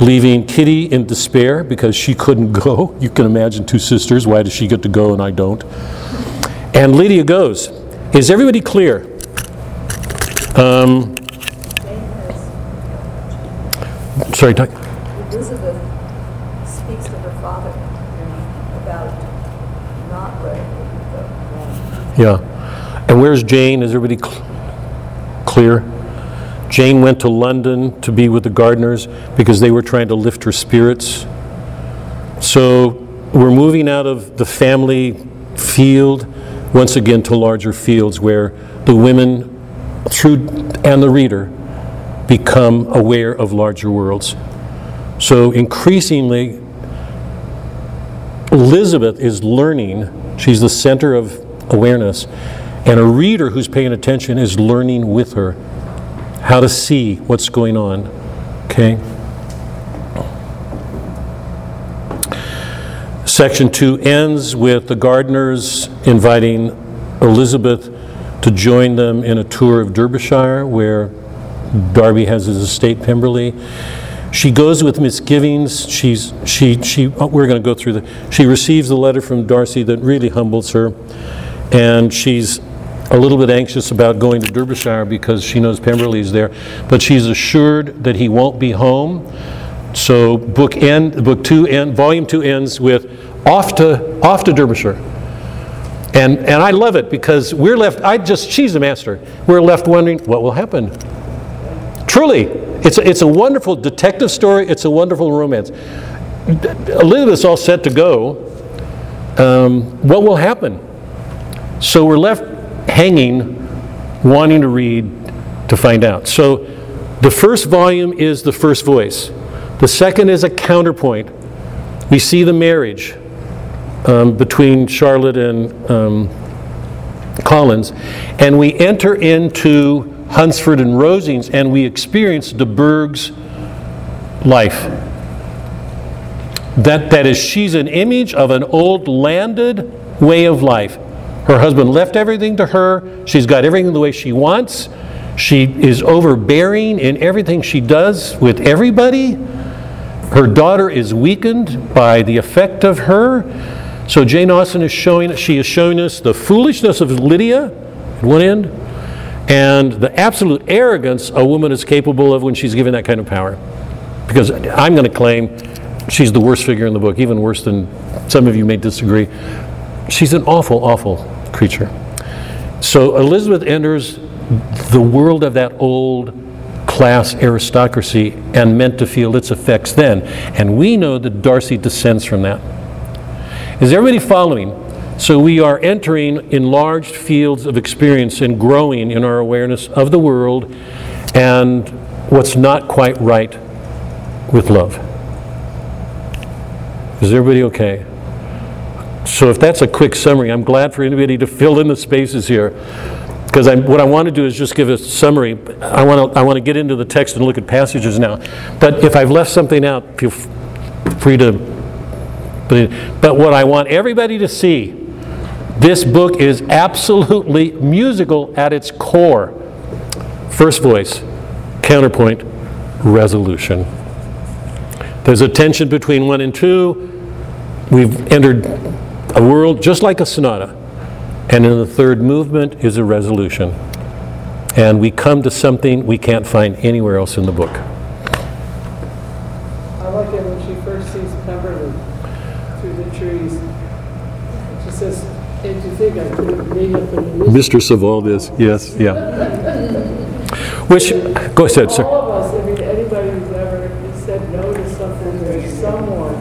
leaving Kitty in despair because she couldn't go. You can imagine two sisters. Why does she get to go and I don't? And Lydia goes. Is everybody clear? Um, sorry, Doc. Elizabeth speaks to her father about not letting. Yeah. And where's Jane? Is everybody cl- clear? Jane went to London to be with the Gardiners because they were trying to lift her spirits. So we're moving out of the family field once again to larger fields where the women through and the reader become aware of larger worlds. So increasingly Elizabeth is learning, she's the center of awareness, and a reader who's paying attention is learning with her how to see what's going on. Okay? Section 2 ends with the Gardiners inviting Elizabeth to join them in a tour of Derbyshire where Darby has his estate, Pemberley. She goes with misgivings. She's, she, she, oh, we're going to go through the, she receives a letter from Darcy that really humbles her. And she's a little bit anxious about going to Derbyshire because she knows Pemberley's there. But she's assured that he won't be home. So book end, book two end, volume two ends with off to, off to Derbyshire. And, and I love it because we're left, I just, she's the master. We're left wondering what will happen. Truly, it's a, it's a wonderful detective story. It's a wonderful romance. Elizabeth's all set to go. Um, what will happen? So we're left hanging, wanting to read to find out. So the first volume is the first voice. The second is a counterpoint. We see the marriage. um, between Charlotte and um, Collins, and we enter into Hunsford and Rosings, and we experience de Bourgh's life. That, that is, she's an image of an old landed way of life. Her husband left everything to her. She's got everything the way she wants. She is overbearing in everything she does with everybody. Her daughter is weakened by the effect of her. So Jane Austen is showing, she is showing us the foolishness of Lydia at one end, and the absolute arrogance a woman is capable of when she's given that kind of power. Because I'm going to claim she's the worst figure in the book, even worse than some of you may disagree. She's an awful, awful creature. So Elizabeth enters the world of that old class aristocracy and meant to feel its effects then. And we know that Darcy descends from that. Is everybody following? So we are entering enlarged fields of experience and growing in our awareness of the world and what's not quite right with love. Is everybody okay? So if that's a quick summary, I'm glad for anybody to fill in the spaces here. Because what I want to do is just give a summary. I want to, I want to get into the text and look at passages now. But if I've left something out, feel free to. But what I want everybody to see, this book is absolutely musical at its core. First voice, counterpoint, resolution. There's a tension between one and two. We've entered a world just like a sonata. And in the third movement is a resolution. And we come to something we can't find anywhere else in the book. I like it when she first sees Pemberley through the trees. She says, and you think I could made up an illusion? Mistress of all this, yes, yeah. Which, go ahead, sir. All of us, I mean, anybody who's ever said no to something or someone,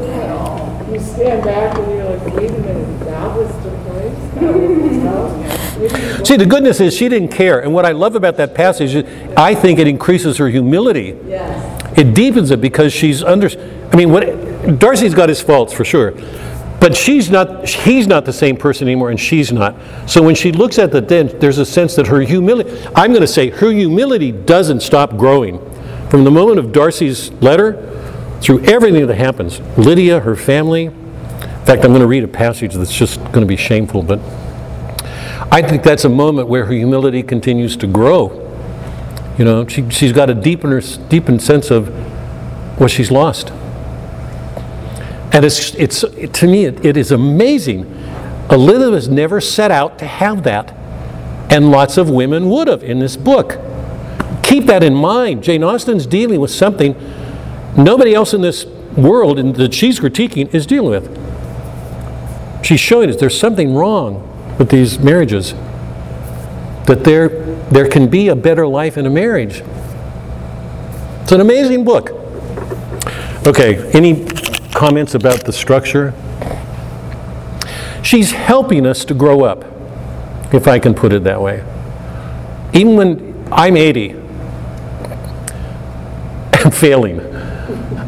you stand back and you're like, wait a minute, that was the place? That was the house? Maybe you See, the goodness is she didn't care. And what I love about that passage is I think it increases her humility. Yes. It deepens it because she's under. I mean, what Darcy's got his faults for sure, but she's not. He's not the same person anymore, and she's not. So when she looks at the dead, there's a sense that her humility. I'm going to say her humility doesn't stop growing from the moment of Darcy's letter through everything that happens. Lydia, her family. In fact, I'm going to read a passage that's just going to be shameful, but I think that's a moment where her humility continues to grow. You know, she, she's got a deepener, deepened sense of what she's lost. And it's, it's to me, it, it is amazing. Elizabeth never set out to have that, and lots of women would have in this book. Keep that in mind. Jane Austen's dealing with something nobody else in this world and that she's critiquing is dealing with. She's showing us there's something wrong with these marriages. That there, there can be a better life in a marriage. It's an amazing book. Okay, any comments about the structure? She's helping us to grow up, if I can put it that way. Even when I'm 80 and failing,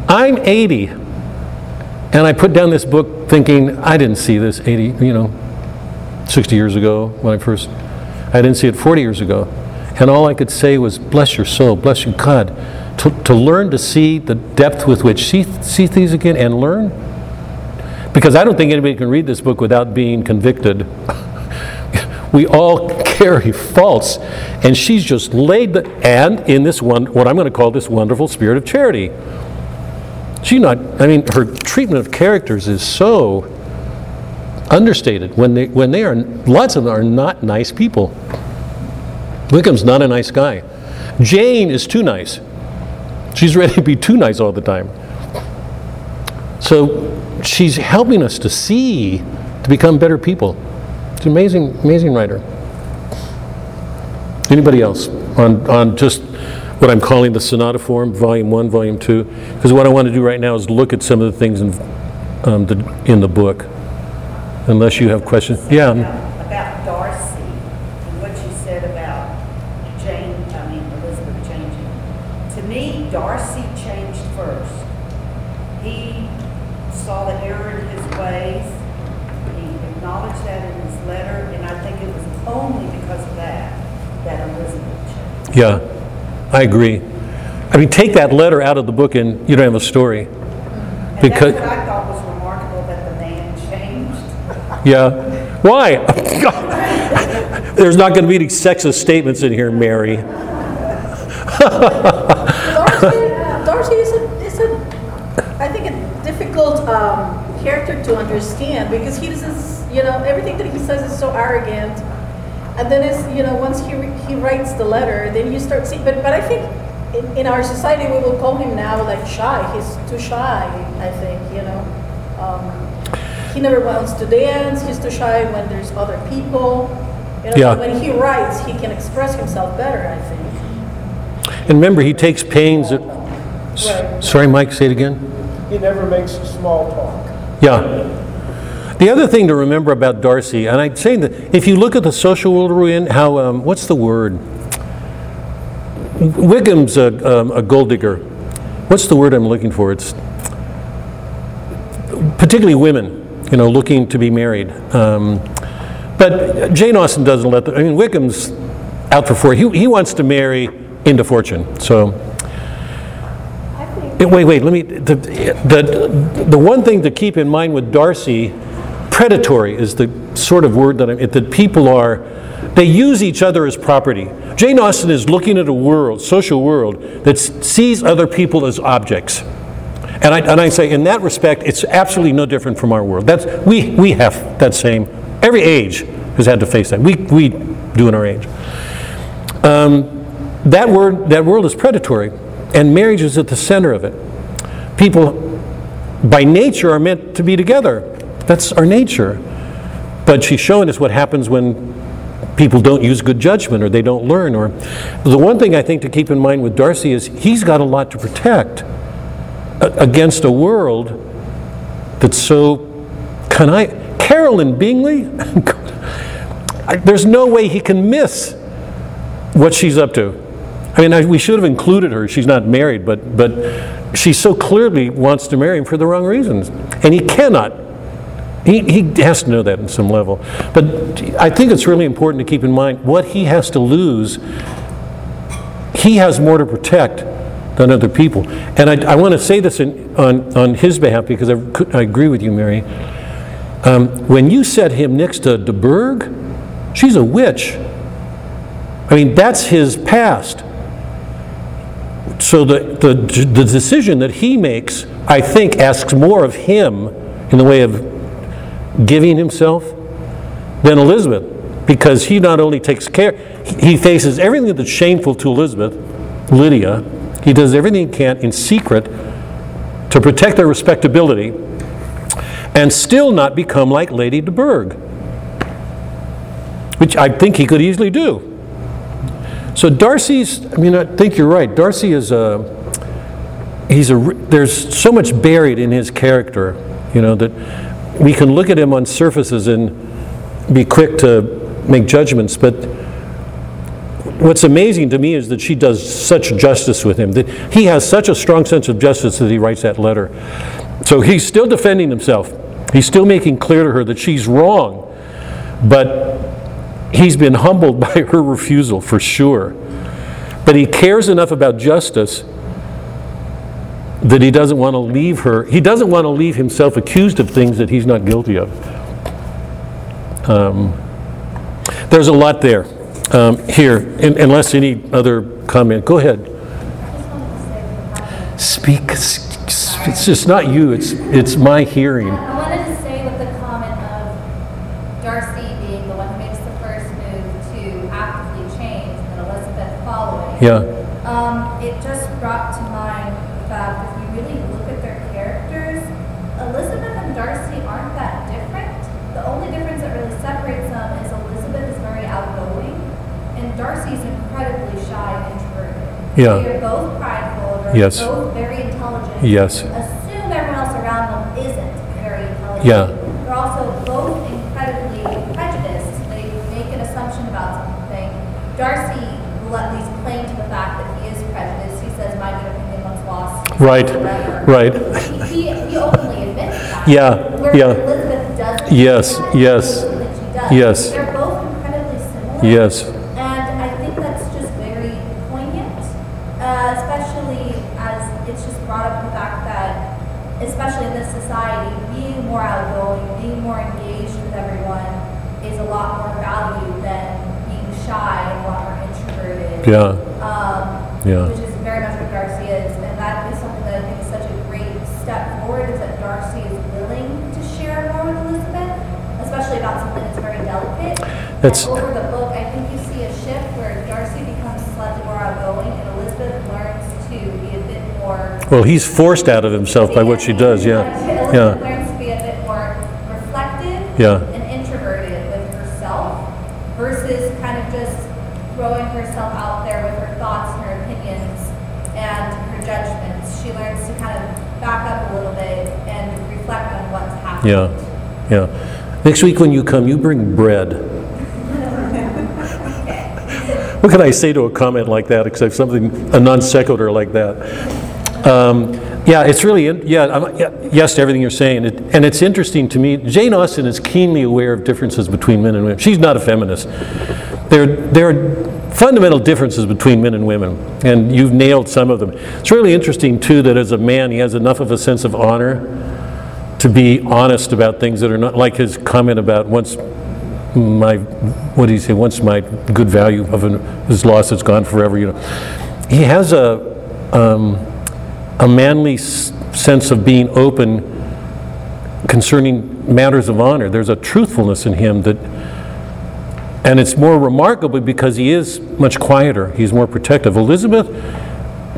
I'm 80 and I put down this book thinking, I didn't see this 80, you know, 60 years ago when I first, I didn't see it 40 years ago. And all I could say was, bless your soul, bless you, God, to, to learn to see the depth with which she sees things again and learn. Because I don't think anybody can read this book without being convicted. we all carry faults, and she's just laid the, and in this one, what I'm going to call this wonderful spirit of charity. She not, I mean, her treatment of characters is so understated when they, when they are, lots of them are not nice people. Wickham's not a nice guy. Jane is too nice. She's ready to be too nice all the time. So she's helping us to see, to become better people. It's an amazing, amazing writer. Anybody else on, on just what I'm calling the sonata form, volume one, volume two? Because what I want to do right now is look at some of the things in, um, the, in the book. Unless you have questions. Yeah. About Darcy, and what you said about Jane, I mean Elizabeth changing. To me, Darcy changed first. He saw the error in his ways, he acknowledged that in his letter, and I think it was only because of that, that Elizabeth changed. Yeah, I agree. I mean, take that letter out of the book and you don't have a story. And Because- that's what I thought was remarkable, that the man changed. Yeah. Why? There's not going to be any sexist statements in here, Mary. Darcy, Darcy is a, is a, I think a difficult um, character to understand because he doesn't, you know, everything that he says is so arrogant. And then it's, you know, once he, he writes the letter, then you start seeing, but, but I think in, in our society, we will call him now like shy. He's too shy, I think, you know. He never wants to dance. He's too shy when there's other people. You know, Yeah. when he writes, he can express himself better, I think. And remember, he takes pains that, Right. sorry, Mike, say it again? He never makes small talk. Yeah. The other thing to remember about Darcy, and I'd say that if you look at the social world we're in, how, um, what's the word? Wickham's a, um, a gold digger. What's the word I'm looking for? It's particularly women, you know, looking to be married. Um, but Jane Austen doesn't let The, I mean, Wickham's out for four. He, he wants to marry into fortune. So, I think, Eh, Wait, wait, let me, the, the, the one thing to keep in mind with Darcy, predatory is the sort of word that, I, that people are, they use each other as property. Jane Austen is looking at a world, social world, that sees other people as objects. And I, and I say, in that respect, it's absolutely no different from our world. That's, we, we have that same, every age has had to face that. We, we do in our age. Um, that word, that world is predatory, and marriage is at the center of it. People, by nature, are meant to be together. That's our nature. But she's showing us what happens when people don't use good judgment or they don't learn. Or the one thing I think to keep in mind with Darcy is he's got a lot to protect against a world that's so. Can I, Carolyn Bingley? There's no way he can miss what she's up to. I mean, I, we should have included her. She's not married, but but she so clearly wants to marry him for the wrong reasons, and he cannot. He, he has to know that in some level. But I think it's really important to keep in mind what he has to lose. He has more to protect than other people. And I, I want to say this in, on, on his behalf because I, I agree with you, Mary. Um, when you set him next to de Bourgh, she's a witch. I mean, that's his past. So the, the, the decision that he makes, I think, asks more of him in the way of giving himself than Elizabeth, because he not only takes care, he faces everything that's shameful to Elizabeth, Lydia, he does everything he can in secret to protect their respectability and still not become like Lady de Bourgh, which I think he could easily do. So Darcy's, I mean, I think you're right. Darcy is a, he's a, there's so much buried in his character, you know, that we can look at him on surfaces and be quick to make judgments, but what's amazing to me is that she does such justice with him, that he has such a strong sense of justice that he writes that letter. So he's still defending himself. He's still making clear to her that she's wrong, but he's been humbled by her refusal for sure. But he cares enough about justice that he doesn't want to leave her, he doesn't want to leave himself accused of things that he's not guilty of. Um, There's a lot there. Um, Here, un- unless any other comment, go ahead. Speak, it's just not you, it's, it's my hearing. I wanted to say with the comment of Darcy being the one who makes the first move to actively change and Elizabeth following. Yeah, Um, it just brought to mind the fact if you really look at their characters, Elizabeth and Darcy aren't that different. The only difference that really separates them is Elizabeth is very outgoing and Darcy's incredibly shy and introverted. Yeah. They are both prideful, they're Yes. both very intelligent. Yes. Assume everyone else around them isn't very intelligent. Yeah. They're also both incredibly prejudiced. They make an assumption about something. Darcy let these claim to the fact that he is prejudiced. He says, "My good opinion once lost." Right, Forever." right. He, he openly admits that. Yeah, Where yeah. Elizabeth doesn't. Yes, yes, she does. yes. They're both incredibly similar. Yes. And I think that's just very poignant, uh, especially as it's just brought up the fact that, especially in this society, being more outgoing, being more engaged with everyone is a lot more valued than being shy and a lot more introverted. Yeah, Um, Yeah. Which is very much what Darcy is, and that is something that I think is such a great step forward, is that Darcy is willing to share more with Elizabeth, especially about something that's very delicate. That's- And over the book, I think you see a shift where Darcy becomes slightly more outgoing, and Elizabeth learns to be a bit more. well, he's forced out of himself by what she does, yeah, yeah, learns to be a bit more reflective Yeah. and introverted with herself versus kind of just throwing herself out there with her thoughts and her opinions and her judgments. She learns to kind of back up a little bit and reflect on what's happened. Yeah, yeah. Next week when you come, you bring bread. What can I say to a comment like that, except something, a non sequitur like that? Um, Yeah, it's really, in- yeah, I'm- yes to everything you're saying. It- And it's interesting to me, Jane Austen is keenly aware of differences between men and women. She's not a feminist. There, there are fundamental differences between men and women, and you've nailed some of them. It's really interesting, too, that as a man, he has enough of a sense of honor to be honest about things that are not, like his comment about once my, what do you say, once my good value of an, lost, it's gone forever, you know. He has a, um, a manly s- sense of being open concerning matters of honor. There's a truthfulness in him that, and it's more remarkable because he is much quieter. He's more protective. Elizabeth,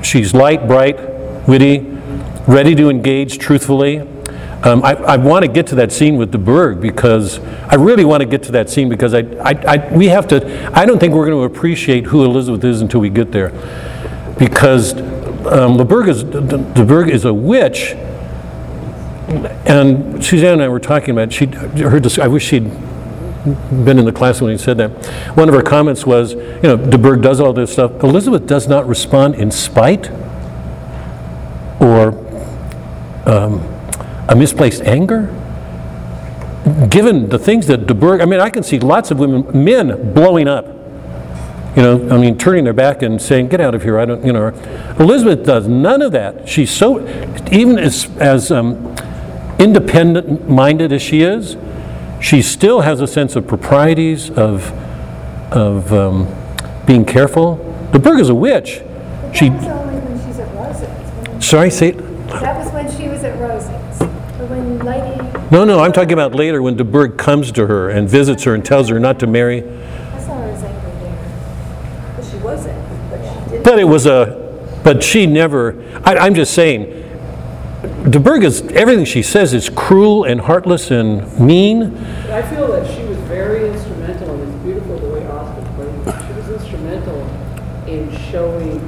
she's light, bright, witty, ready to engage truthfully. Um, I, I want to get to that scene with de Bourgh because I really want to get to that scene because I, I, I, we have to. I don't think we're going to appreciate who Elizabeth is until we get there, because um, is de Bourgh is a witch, and Suzanne and I were talking about. She, her. I wish she'd been in the class when he said that. One of her comments was, you know, de Bourgh does all this stuff. Elizabeth does not respond in spite or um, a misplaced anger. Given the things that de Bourgh, I mean, I can see lots of women, men blowing up. You know, I mean, turning their back and saying, "Get out of here!" I don't, you know. Elizabeth does none of that. She's so, even as as um, independent-minded as she is, she still has a sense of proprieties of of um, being careful. De Bourgh is a witch. She, Sorry, say. only when she's at Rosings. When- sorry, say. That was when she was at Rosings. But when Lady, No, no, I'm talking about later when de Bourgh comes to her and visits her and tells her not to marry. I saw her as angry there. But she wasn't, but she did. But it was a, but she never, I, I'm just saying, de Bourgh is, everything she says is cruel and heartless and mean. But I feel that she was very instrumental, and it's beautiful the way Austen played it. She was instrumental in showing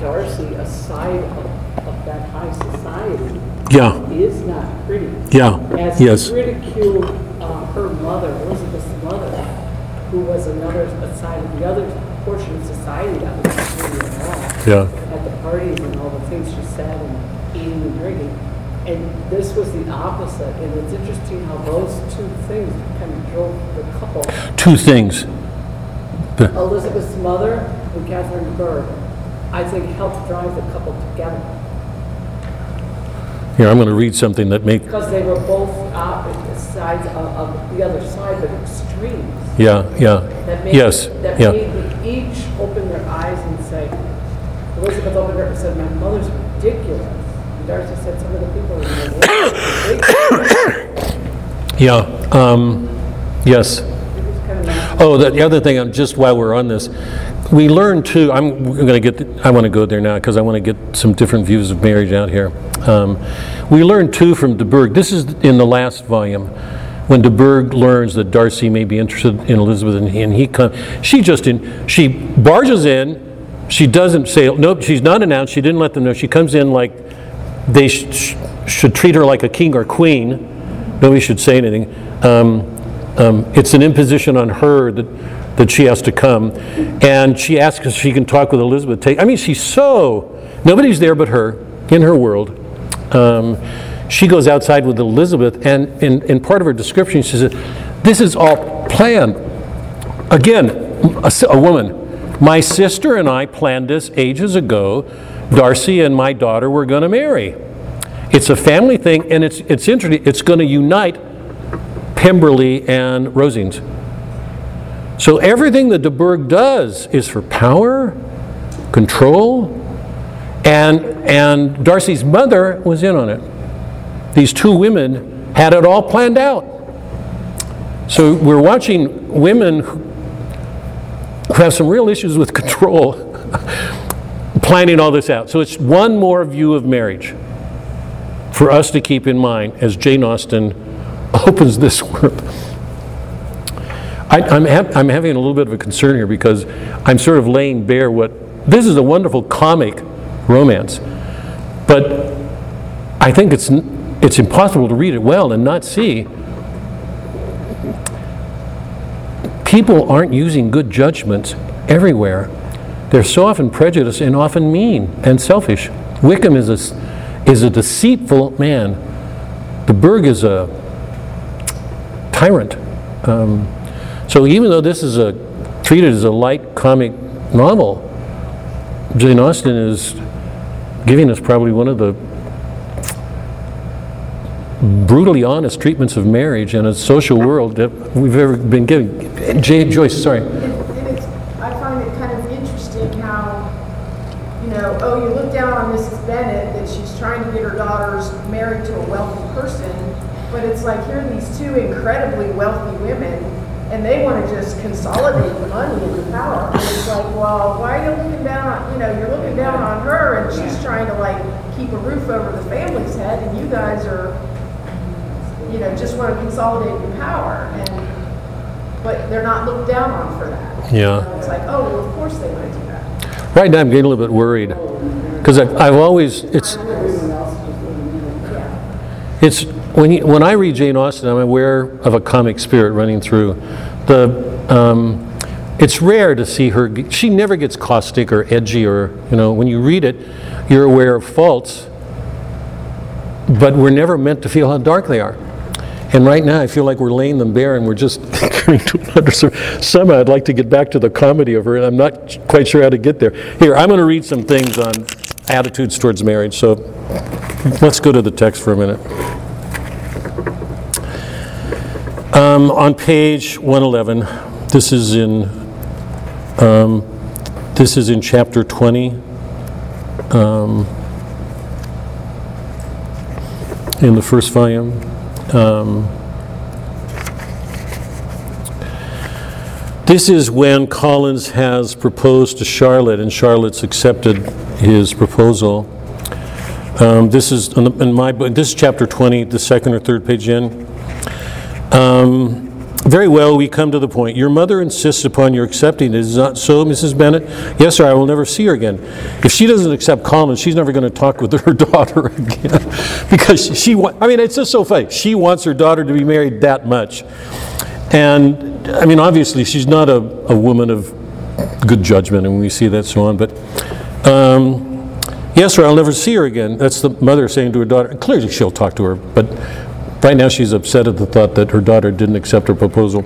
Darcy a side of, of that high society Yeah, is not pretty. Yeah, As yes, ridiculed uh, her mother, Elizabeth's mother, who was another side of the other portion of society that was completely wrong. yeah, At the parties and all the things she said and eating and drinking. And this was the opposite. And it's interesting how those two things kind of drove the couple. two things. Elizabeth's mother and Catherine Burr, I think helped drive the couple together. Here, I'm going to read something that make, Because they were both opposite the sides of, of the other side, but extremes. yeah, yeah, That made, yes, that yeah, made each open their eyes and say, Elizabeth opened her and said, my mother's ridiculous. And Darcy said, some of the people in the world, yeah, um, yes. it was kind of nice. Oh, the, the other thing, um, just while we're on this, we learned too, I'm going to get, I want to go there now because I want to get some different views of marriage out here. Um, we learned too from de Bourgh, this is in the last volume, when de Bourgh learns that Darcy may be interested in Elizabeth and he, and he come, she just in, she barges in, she doesn't say, nope, she's not announced, she didn't let them know, she comes in like they sh- should treat her like a king or queen, nobody should say anything. Um, um, it's an imposition on her that, that she has to come. And she asks if she can talk with Elizabeth. I mean, she's so, nobody's there but her in her world. Um, she goes outside with Elizabeth, and in, in part of her description, she says, This is all planned. Again, a woman, my sister and I planned this ages ago. Darcy and my daughter were going to marry. It's a family thing, and it's, it's interesting, it's going to unite Pemberley and Rosings. So everything that de Bourgh does is for power, control, and, and Darcy's mother was in on it. These two women had it all planned out. So we're watching women who who have some real issues with control planning all this out. So it's one more view of marriage for us to keep in mind as Jane Austen opens this work. I, I'm, hap- I'm having a little bit of a concern here because I'm sort of laying bare what this is a wonderful comic romance, but I think it's it's impossible to read it well and not see people aren't using good judgments everywhere. They're so often prejudiced and often mean and selfish. Wickham is a, is a deceitful man. De Bourgh is a tyrant. Um, so even though this is a treated as a light comic novel, Jane Austen is giving us probably one of the brutally honest treatments of marriage and a social world that we've ever been given. Jane Joyce, sorry. I find it kind of interesting how, you know, oh, you look down on Mrs. Bennet, that she's trying to get her daughters married to a wealthy but it's like, here are these two incredibly wealthy women, and they want to just consolidate the money and the power. And it's like, well, why are you looking down on, you know, you're looking down on her, and she's trying to like keep a roof over the family's head, and you guys are, you know, just want to consolidate your power, and, but they're not looked down on for that. Yeah. Know, It's like, oh, well, of course they want to do that. Right now, I'm getting a little bit worried because I've, I've always it's it's when when I read Jane Austen, I'm aware of a comic spirit running through. The um, it's rare to see her. She never gets caustic or edgy or you know. When you read it, you're aware of faults, but we're never meant to feel how dark they are. And right now, I feel like we're laying them bare, and we're just coming to an underserved. Somehow, I'd like to get back to the comedy of her, and I'm not quite sure how to get there. Here, I'm going to read some things on attitudes towards marriage. So, let's go to the text for a minute. Um, on page 111, this is in um, this is in chapter 20. Um, in the first volume. Um, This is when Collins has proposed to Charlotte, and Charlotte's accepted his proposal. Um, This is, in my, book. this is chapter 20, the second or third page in. Um, Very well, we come to the point. Your mother insists upon your accepting it. Is not so, Mrs. Bennet? Yes, sir, I will never see her again. If she doesn't accept Collins, she's never going to talk with her daughter again. Because she, wa- I mean, it's just so funny. She wants her daughter to be married that much. And, I mean, obviously, she's not a, a woman of good judgment, and we see that so on, but, um, yes, sir, I'll never see her again. That's the mother saying to her daughter. Clearly, she'll talk to her, but right now she's upset at the thought that her daughter didn't accept her proposal.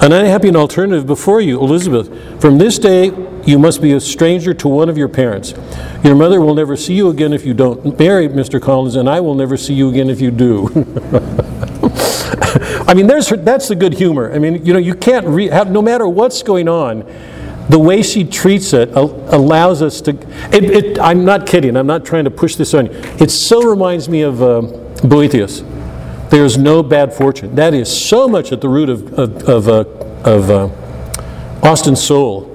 And I have an alternative before you, Elizabeth. From this day, you must be a stranger to one of your parents. Your mother will never see you again if you don't marry Mr. Collins, and I will never see you again if you do. I mean, there's her, that's the good humor. I mean, you know, you can't re- have, no matter what's going on, the way she treats it al- allows us to. It, it, I'm not kidding. I'm not trying to push this on you. It so reminds me of uh, Boethius. There's no bad fortune. That is so much at the root of of, of, uh, of uh, Austen's soul.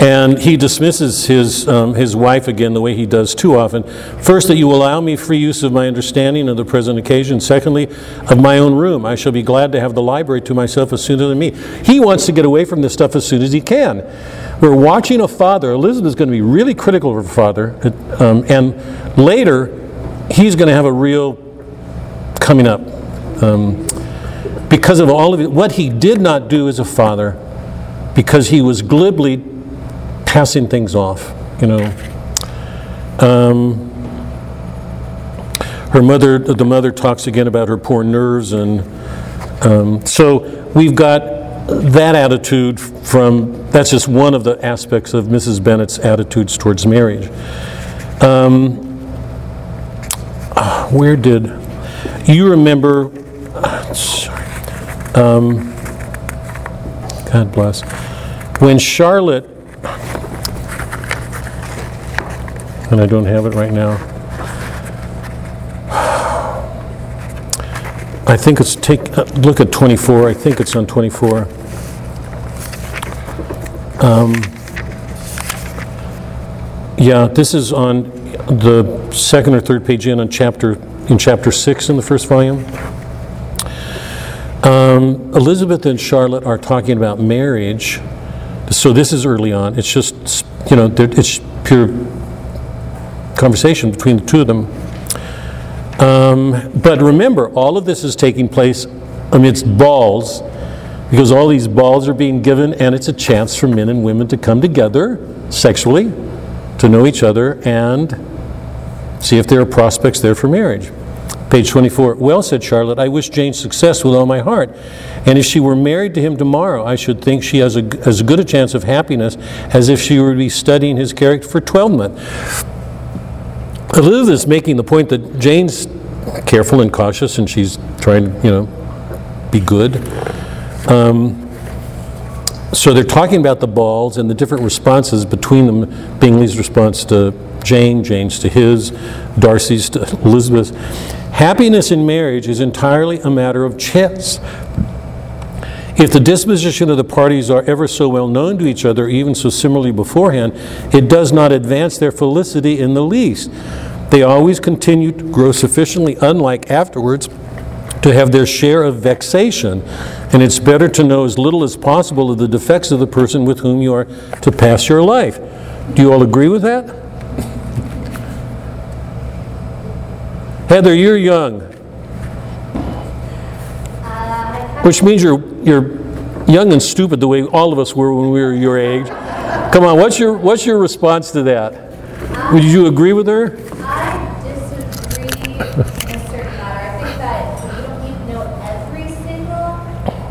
And he dismisses his, um, his wife again the way he does too often. First, that you allow me free use of my understanding of the present occasion. Secondly, of my own room. I shall be glad to have the library to myself as soon as I meet. He wants to get away from this stuff as soon as he can. We're watching a father. Elizabeth is going to be really critical of her father. Um, and later, he's going to have a real coming up. Um, because of all of it, what he did not do as a father, because he was glibly passing things off, you know. Um, her mother, the mother talks again about her poor nerves, and um, so we've got that attitude from, that's just one of the aspects of Mrs. Bennet's attitudes towards marriage. Um, Where did, you remember, um, God bless, when Charlotte, and I don't have it right now, I think it's, take, uh, look at 24, I think it's on 24. Um, Yeah, this is on the second or third page in on chapter, in chapter 6 in the first volume. Um, Elizabeth and Charlotte are talking about marriage, so this is early on, it's just, you know, it's pure conversation between the two of them. Um, But remember, all of this is taking place amidst balls, because all these balls are being given, and it's a chance for men and women to come together sexually, to know each other, and see if there are prospects there for marriage. Page 24, "Well," said Charlotte, "I wish Jane success with all my heart, and if she were married to him tomorrow, I should think she has a- as good a chance of happiness as if she were to be studying his character for 12 months." Elizabeth is making the point that Jane's careful and cautious, and she's trying, to, you know, be good. Um, So they're talking about the balls and the different responses between them, Bingley's response to Jane, Jane's to his, Darcy's to Elizabeth. Happiness in marriage is entirely a matter of chance. If the disposition of the parties are ever so well known to each other, even so similarly beforehand, it does not advance their felicity in the least. They always continue to grow sufficiently unlike afterwards to have their share of vexation, and it's better to know as little as possible of the defects of the person with whom you are to pass your life. Do you all agree with that? Heather, you're young, which means you're, you're young and stupid the way all of us were when we were your age. Come on, what's your, what's your response to that? Would you agree with her? I disagree in a certain matter. I think that you don't need to know every single,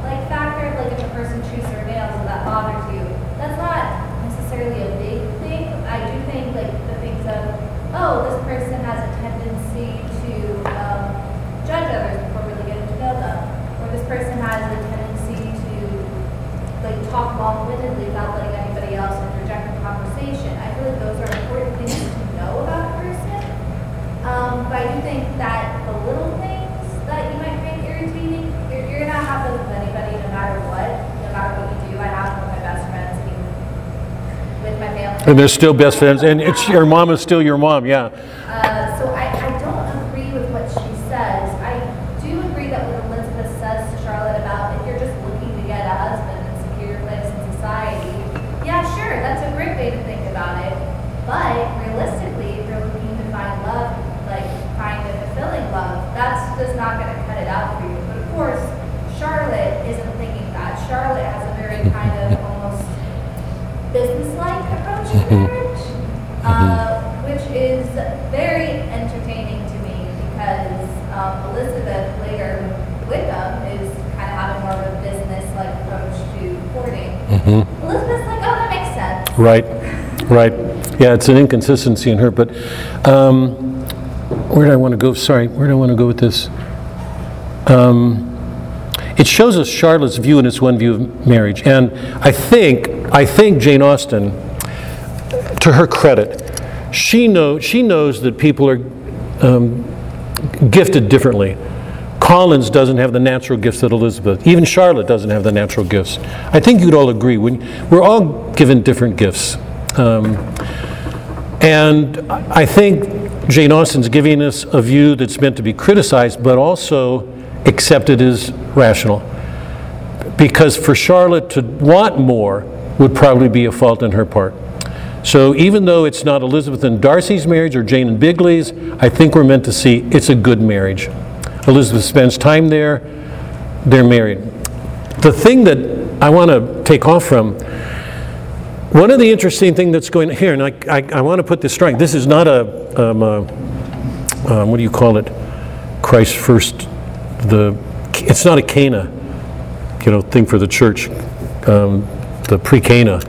like, factor, like if a person chews their nails and that bothers you. That's not necessarily a big thing. I do think, like, the things of, oh, this person has a tendency to, um, judge others before really getting to know them. Or this person has a tendency to, like, talk long-windedly without letting anybody else interject in conversation. I feel like those are important things to know about a person. Um, but I do think that the little things that you might find irritating, you're, you're gonna have those with anybody, no matter what, no matter what you do. I have one of my best friends, I mean, with my family. And they're still best friends, and it's, your mom is still your mom, yeah. Uh, so I, I don't agree with what she says. I do agree that what Elizabeth says to Charlotte about if you're just looking to get a husband and secure your place in society, yeah, sure, that's a great way to think about it. But realistically, if you're looking to find love, like find a fulfilling love, that's just not going to cut it out for you. But of course, Charlotte isn't thinking that. Charlotte has a very kind of almost business-like approach to marriage, uh, which is very entertaining to me because um, Elizabeth later with Wickham is kind of having more of a business-like approach to courting. Elizabeth's like, oh, that makes sense. Right, right. Yeah, it's an inconsistency in her, but um, where do I want to go? Sorry, where do I want to go with this? Um, It shows us Charlotte's view and its one view of marriage. And I think, I think Jane Austen, to her credit, she know, she knows that people are um, gifted differently. Collins doesn't have the natural gifts that Elizabeth, even Charlotte doesn't have the natural gifts. I think you'd all agree, we're all given different gifts. Um, and I think Jane Austen's giving us a view that's meant to be criticized, but also accepted as rational. Because for Charlotte to want more would probably be a fault on her part. So even though it's not Elizabeth and Darcy's marriage or Jane and Bingley's, I think we're meant to see it's a good marriage. Elizabeth spends time there, they're married. The thing that I want to take off from One of the interesting things that's going here, and I, I, I want to put this straight, this is not a, um, a um, what do you call it? Christ first, the, it's not a Cana, you know, thing for the church, um, the pre-Cana,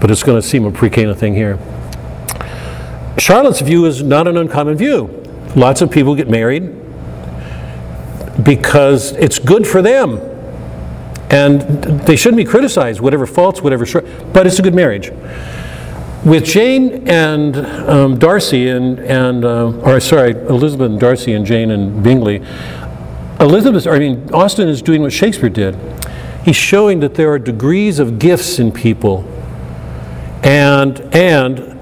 but it's going to seem a pre-Cana thing here. Charlotte's view is not an uncommon view. Lots of people get married because it's good for them. And they shouldn't be criticized, whatever faults, whatever short, but it's a good marriage. With Jane and um, Darcy and, and uh, or sorry, Elizabeth and Darcy and Jane and Bingley, Elizabeth, I mean, Austen is doing what Shakespeare did. He's showing that there are degrees of gifts in people. And, and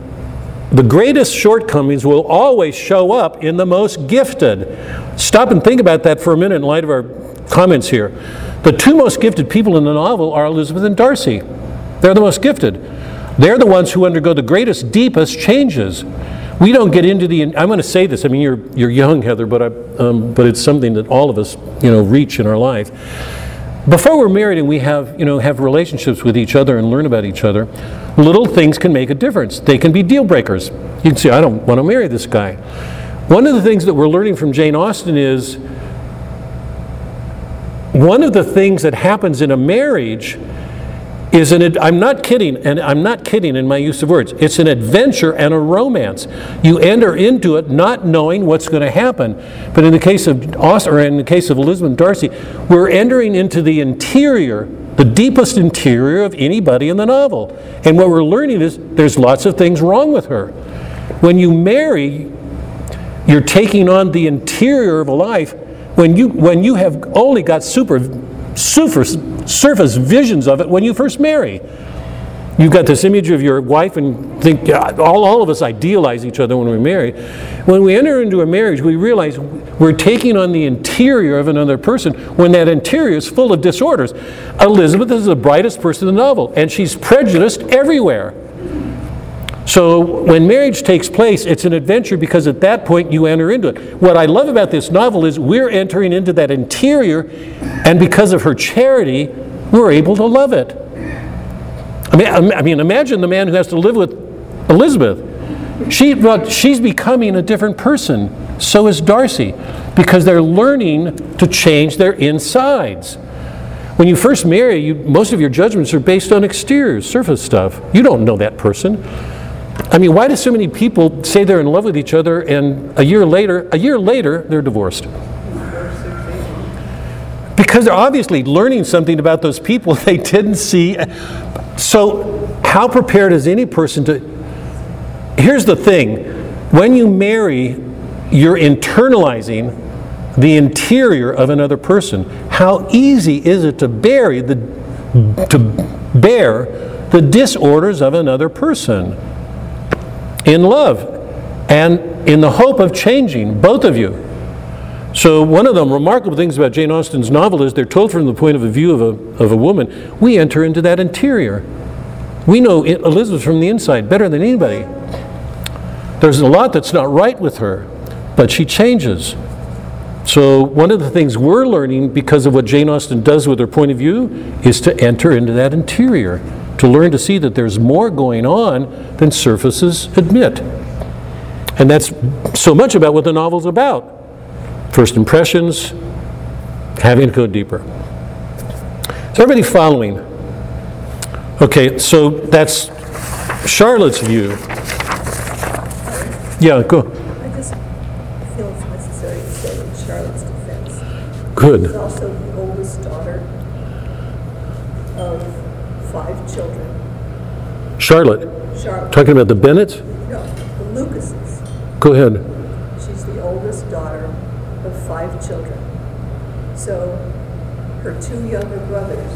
the greatest shortcomings will always show up in the most gifted. Stop and think about that for a minute in light of our comments here. The two most gifted people in the novel are Elizabeth and Darcy. They're the most gifted. They're the ones who undergo the greatest, deepest changes. We don't get into the. I'm going to say this. I mean, you're you're young, Heather, but I, um, but it's something that all of us, you know, reach in our life. Before we're married and we have, you know, have relationships with each other and learn about each other, little things can make a difference. They can be deal breakers. You can say, I don't want to marry this guy. One of the things that we're learning from Jane Austen is one of the things that happens in a marriage is an I'm not kidding and I'm not kidding in my use of words. It's an adventure and a romance. You enter into it not knowing what's going to happen. But in the case of or in the case of Elizabeth Darcy we're entering into the interior the deepest interior of anybody in the novel. And what we're learning is there's lots of things wrong with her. When you marry you're taking on the interior of a life when you when you have only got super super surface visions of it when you first marry. You've got this image of your wife and think yeah, all, all of us idealize each other when we marry. When we enter into a marriage, we realize we're taking on the interior of another person when that interior is full of disorders. Elizabeth is the brightest person in the novel, and she's prejudiced everywhere. So when marriage takes place, it's an adventure because at that point you enter into it. What I love about this novel is we're entering into that interior, and because of her charity, we're able to love it. I mean, I mean imagine the man who has to live with Elizabeth. She, well, she's becoming a different person. So is Darcy, because they're learning to change their insides. When you first marry, you, most of your judgments are based on exterior, surface stuff. You don't know that person. I mean, why do so many people say they're in love with each other and a year later, a year later, they're divorced? Because they're obviously learning something about those people they didn't see. So, how prepared is any person to? Here's the thing when you marry, you're internalizing the interior of another person. How easy is it to bury the to bear the disorders of another person? In love and in the hope of changing both of you. So, one of the remarkable things about Jane Austen's novel is they're told from the point of view of a, of a woman. We enter into that interior. We know Elizabeth from the inside better than anybody. There's a lot that's not right with her, but she changes. So, one of the things we're learning because of what Jane Austen does with her point of view is to enter into that interior to learn to see that there's more going on than surfaces admit. And that's so much about what the novel's about. First impressions, having to go deeper. Is everybody following? Okay, so that's Charlotte's view. Yeah, go. I just feel it's necessary to say in Charlotte's defense. Good. also the oldest daughter of five children. Charlotte, Charlotte, talking about the Bennets? no, the Lucases. Go ahead. She's the oldest daughter of five children. So her two younger brothers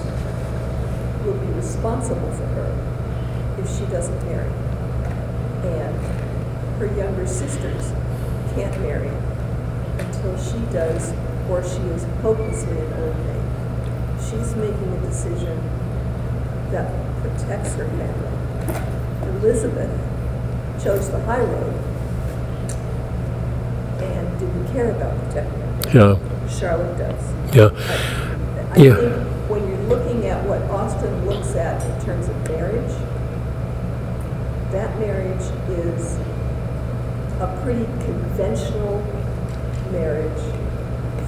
will be responsible for her if she doesn't marry. And her younger sisters can't marry until she does or she is hopelessly an old maid. She's making a decision that protects her family. Elizabeth chose the high road and didn't care about the family. Yeah, Charlotte does. yeah. I Yeah. think when you're looking at what Austen looks at in terms of marriage, that marriage is a pretty conventional marriage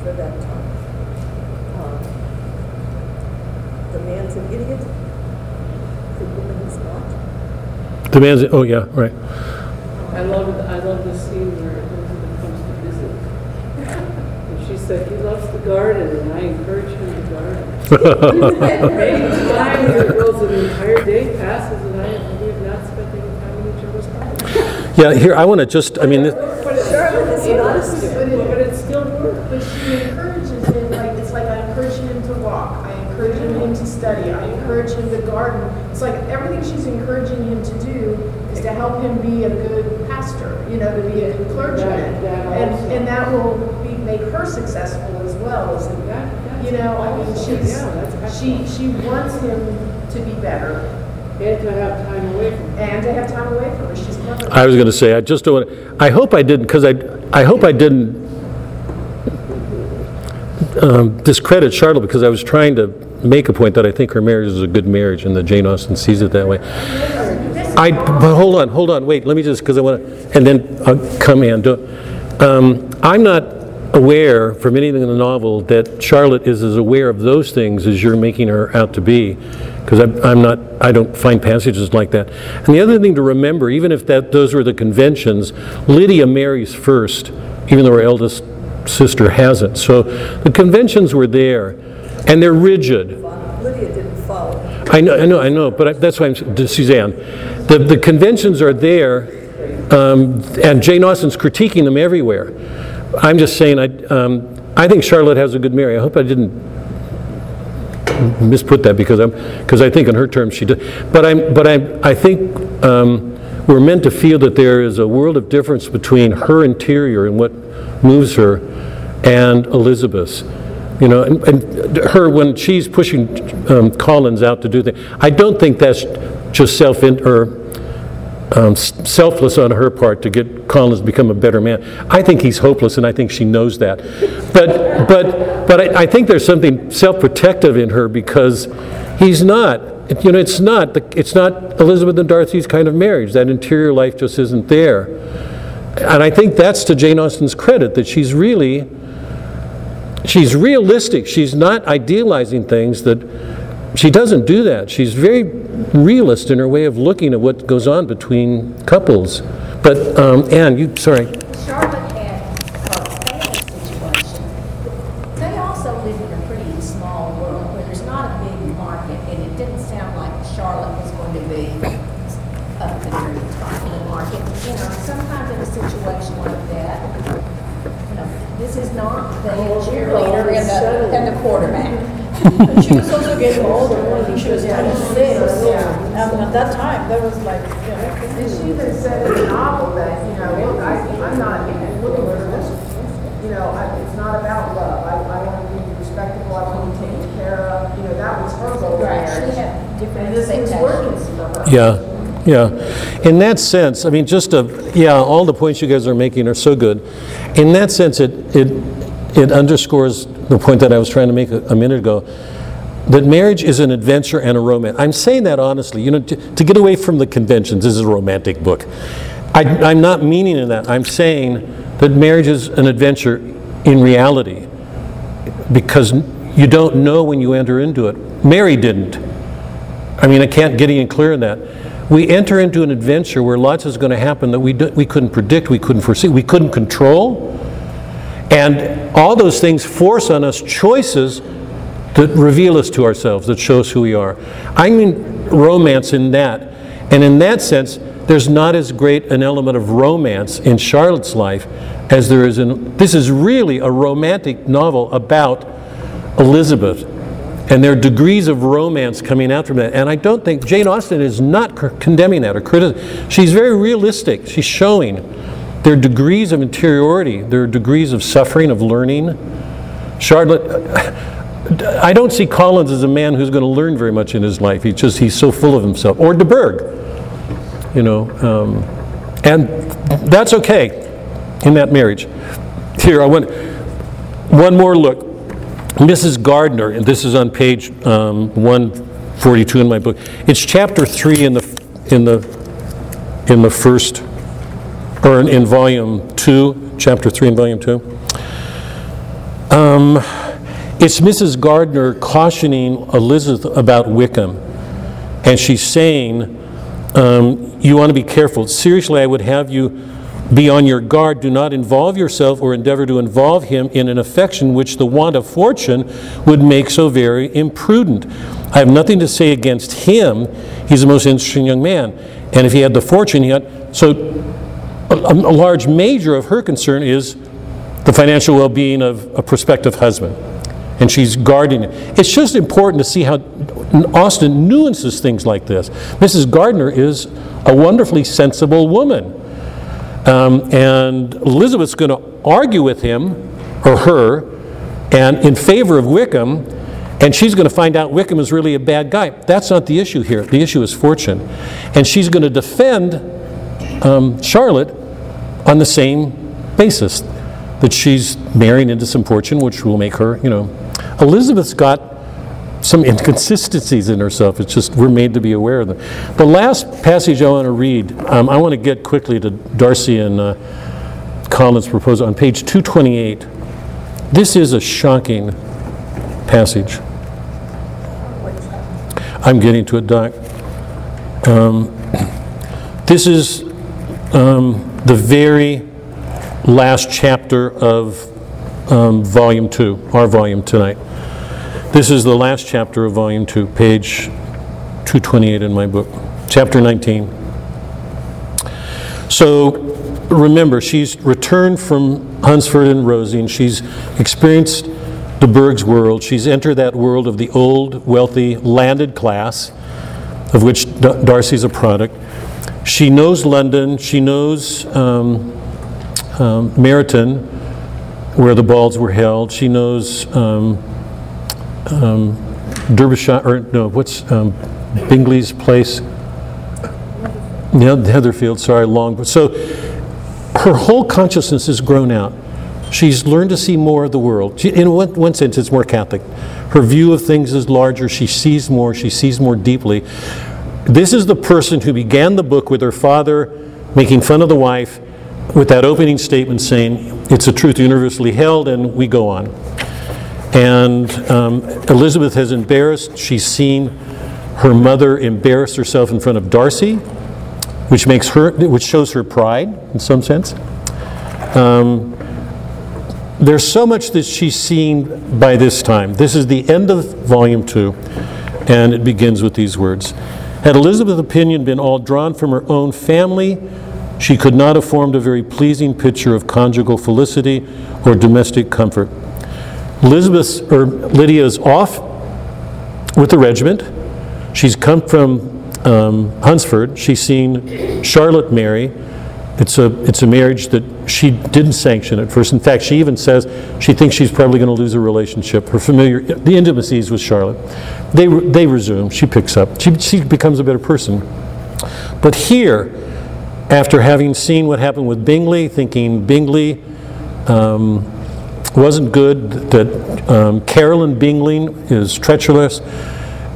for that time. Um, The man's an idiot, the woman is not. The man's, oh, yeah, right. I love, I love the scene where Elizabeth comes to visit. And she said, he loves the garden, and I encourage him to garden. Many times it goes, an entire day passes, and I, we have not spent any time in each other's garden. Yeah, here, I want to just, I mean, th- But it's Charlotte is not a interesting, but it still works. But she encourages him, like, it's like I encourage him to walk, I encourage him to study, I encourage him to garden. It's like everything she's encouraging him to do is to help him be a good pastor, you know, to be a good clergyman. That- that And, also. and that will be, make her successful as well, as, That- that's you know, I mean, awesome. she's, Yeah, that's she, excellent. she wants him to be better And to have time away from him. and to have time away from her, she's clever. I was going to say, I just don't want, I hope I didn't, because I, I hope I didn't um, discredit Charlotte, because I was trying to make a point that I think her marriage is a good marriage, and that Jane Austen sees it that way. I, but hold on, hold on, wait, let me just, because I want to, and then I'll come in. Do- Um, I'm not aware from anything in the novel that Charlotte is as aware of those things as you're making her out to be, because I'm, I'm not, I don't find passages like that. And the other thing to remember, even if that, those were the conventions, Lydia marries first, even though her eldest sister hasn't. So the conventions were there, and they're rigid. Lydia didn't follow. I know, I know, I know, but I- that's why I'm, Suzanne, the, the conventions are there, um, and Jane Austen's critiquing them everywhere. I'm just saying, I, um, I think Charlotte has a good Mary. I hope I didn't misput that because I'm, because I think in her terms she did. But I'm, but I, I think um, we're meant to feel that there is a world of difference between her interior and what moves her and Elizabeth's. You know, and, and her, when she's pushing um, Collins out to do things, I don't think that's just self, or um, selfless on her part to get Collins to become a better man. I think he's hopeless, and I think she knows that. But, but, but I, I think there's something self-protective in her because he's not. You know, it's not. The, it's not Elizabeth and Darcy's kind of marriage. That interior life just isn't there. And I think that's to Jane Austen's credit that she's really, she's realistic. She's not idealizing things that she doesn't do that. She's very realist in her way of looking at what goes on between couples. But, um, Anne, you, sorry. Charlotte had her family situation. They also live in a pretty small world where there's not a big market, and it didn't sound like Charlotte was going to be up to the top of the market. You know, sometimes in a situation like that, you know, this is not the cheerleader and the, and the quarterback. She was also getting older, I think she was twenty-six. And at that time, that was like, you know, And she even said in the novel that, you know, look, I, I'm not looking for this, you know, I, it's not about love. I, I want to be respectable, I want to be taken care of, you know, that was her goal in Right, marriage. she had different And this was working expectations. for her. Yeah, yeah. In that sense, I mean, just a, yeah, all the points you guys are making are so good. In that sense, it, it, it underscores the point that I was trying to make a, a minute ago, that marriage is an adventure and a romance. I'm saying that honestly, you know, to, to get away from the conventions, this is a romantic book. I, I'm not meaning in that. I'm saying that marriage is an adventure in reality because you don't know when you enter into it. Mary didn't. I mean, I can't get any clearer than that. We enter into an adventure where lots is going to happen that we, do, we couldn't predict, we couldn't foresee, we couldn't control. And all those things force on us choices that reveal us to ourselves, that show us who we are. I mean romance in that. And in that sense, there's not as great an element of romance in Charlotte's life as there is in. This is really a romantic novel about Elizabeth. And there are degrees of romance coming out from that. And I don't think Jane Austen is not c- condemning that or criticizing. She's very realistic. She's showing there are degrees of interiority, there are degrees of suffering, of learning. Charlotte, I don't see Collins as a man who's going to learn very much in his life. He's just, he's so full of himself. Or de Bourgh, you know. Um, and that's okay in that marriage. Here, I want one more look. Mrs. Gardiner, and this is on page um, 142 in my book. It's chapter 3 in the, in the in the first, or in- in volume two, chapter three in volume two. Um, It's Mrs. Gardiner cautioning Elizabeth about Wickham. And she's saying, um, you want to be careful. Seriously, I would have you be on your guard. Do not involve yourself or endeavor to involve him in an affection which the want of fortune would make so very imprudent. I have nothing to say against him. He's a most interesting young man. And if he had the fortune, he had. So, a, a large major of her concern is the financial well being of a prospective husband. And she's guarding it. It's just important to see how Austen nuances things like this. Mrs. Gardiner is a wonderfully sensible woman. Um, and Elizabeth's going to argue with him or her and in favor of Wickham, and she's going to find out Wickham is really a bad guy. That's not the issue here. The issue is fortune. And she's going to defend um, Charlotte on the same basis that she's marrying into some fortune, which will make her, you know. Elizabeth's got some inconsistencies in herself. It's just we're made to be aware of them. The last passage I want to read, um, I want to get quickly to Darcy and uh, Collins' proposal on page 228. This is a shocking passage. I'm getting to it, Doc. Um, this is um, the very last chapter of um, volume two, our volume tonight. This is the last chapter of volume two, page 228 in my book, chapter 19. So remember, she's returned from Hunsford and Rosing. She's experienced de Bourgh's world. She's entered that world of the old, wealthy, landed class, of which D- Darcy's a product. She knows London. She knows um, um, Meryton, where the balls were held. She knows um, um, Derbyshire, or no, what's um, Bingley's place? Yeah, Netherfield, sorry, long. So her whole consciousness has grown out. She's learned to see more of the world. She, in one, one sense, it's more Catholic. Her view of things is larger. She sees more. She sees more deeply. This is the person who began the book with her father making fun of the wife with that opening statement saying, It's a truth universally held, and we go on. And um, Elizabeth has embarrassed, she's seen her mother embarrass herself in front of Darcy, which makes her, which shows her pride in some sense. Um, there's so much that she's seen by this time. This is the end of volume two, and it begins with these words. Had Elizabeth's opinion been all drawn from her own family, she could not have formed a very pleasing picture of conjugal felicity or domestic comfort. Elizabeth's or Lydia's off with the regiment. She's come from um, Hunsford. She's seen Charlotte marry. It's a it's a marriage that she didn't sanction at first. In fact, she even says she thinks she's probably going to lose a relationship. Her familiar the intimacies with Charlotte. They they resume. She picks up. She she becomes a better person. But here, after having seen what happened with Bingley, thinking Bingley. Um, wasn't good, that um, Caroline Bingley is treacherous.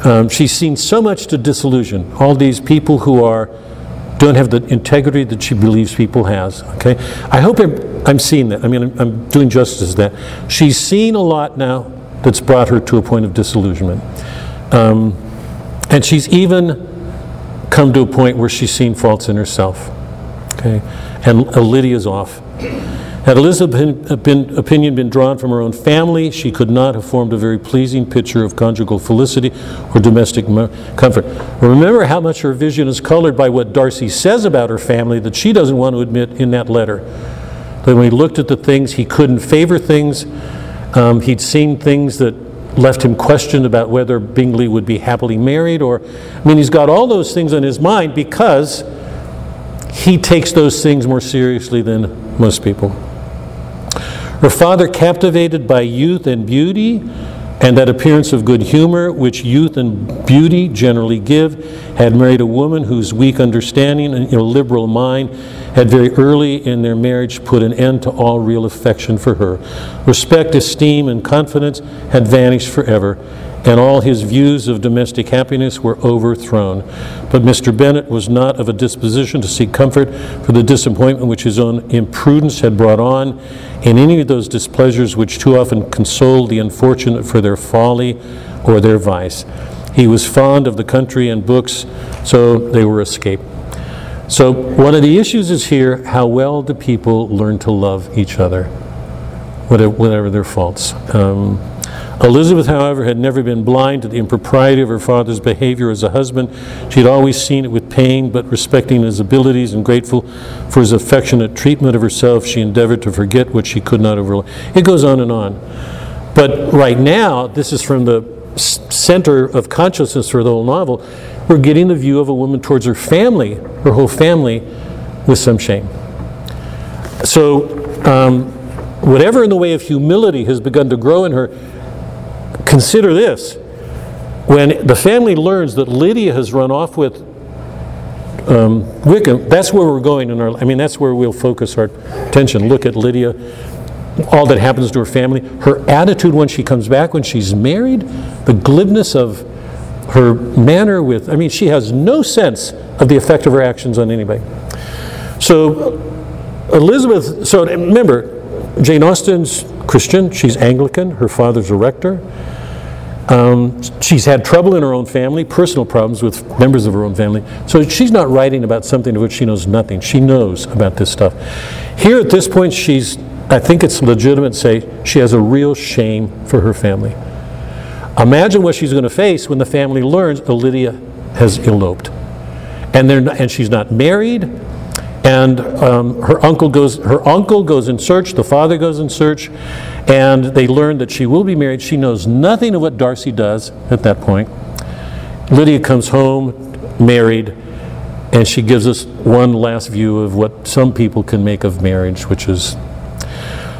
Um, she's seen so much to disillusion. All these people who are don't have the integrity that she believes people has. Okay, I hope I'm, I'm seeing that. I mean, I'm, I'm doing justice to that. She's seen a lot now that's brought her to a point of disillusionment, um, and she's even come to a point where she's seen faults in herself. Okay, and uh, Lydia's off. Had Elizabeth's opinion been drawn from her own family, she could not have formed a very pleasing picture of conjugal felicity or domestic comfort. Remember how much her vision is colored by what Darcy says about her family that she doesn't want to admit in that letter. That when he looked at the things, he couldn't favor things. Um, he'd seen things that left him questioned about whether Bingley would be happily married, or, I mean, he's got all those things on his mind because he takes those things more seriously than most people. Her father, captivated by youth and beauty, and that appearance of good humor which youth and beauty generally give, had married a woman whose weak understanding and illiberal mind had very early in their marriage put an end to all real affection for her. Respect, esteem, and confidence had vanished forever, and all his views of domestic happiness were overthrown. But Mr. Bennet was not of a disposition to seek comfort for the disappointment which his own imprudence had brought on, and any of those displeasures which too often consoled the unfortunate for their folly or their vice. He was fond of the country and books, so they were escape. So one of the issues is here, how well do people learn to love each other, whatever, whatever their faults. Um, Elizabeth, however, had never been blind to the impropriety of her father's behavior as a husband. She had always seen it with pain, but respecting his abilities and grateful for his affectionate treatment of herself, she endeavored to forget what she could not overlook. It goes on and on. But right now, this is from the center of consciousness for the whole novel. We're getting the view of a woman towards her family, her whole family, with some shame. So, um, whatever in the way of humility has begun to grow in her, consider this. When the family learns that Lydia has run off with um, Wickham, that's where we're going in our, I mean, that's where we'll focus our attention. Look at Lydia, all that happens to her family, her attitude when she comes back, when she's married, the glibness of her manner with, I mean, she has no sense of the effect of her actions on anybody. So, Elizabeth, so remember, Jane Austen's Christian, she's Anglican, her father's a rector. Um, she's had trouble in her own family, personal problems with members of her own family. So she's not writing about something of which she knows nothing. She knows about this stuff. Here at this point, she's, I think it's legitimate to say, she has a real shame for her family. Imagine what she's going to face when the family learns Lydia has eloped. And, they're not, and she's not married, and um, her uncle goes her uncle goes in search the father goes in search and they learn that she will be married. She knows nothing of what darcy does at that point. Lydia comes home married and she gives us one last view of what some people can make of marriage which is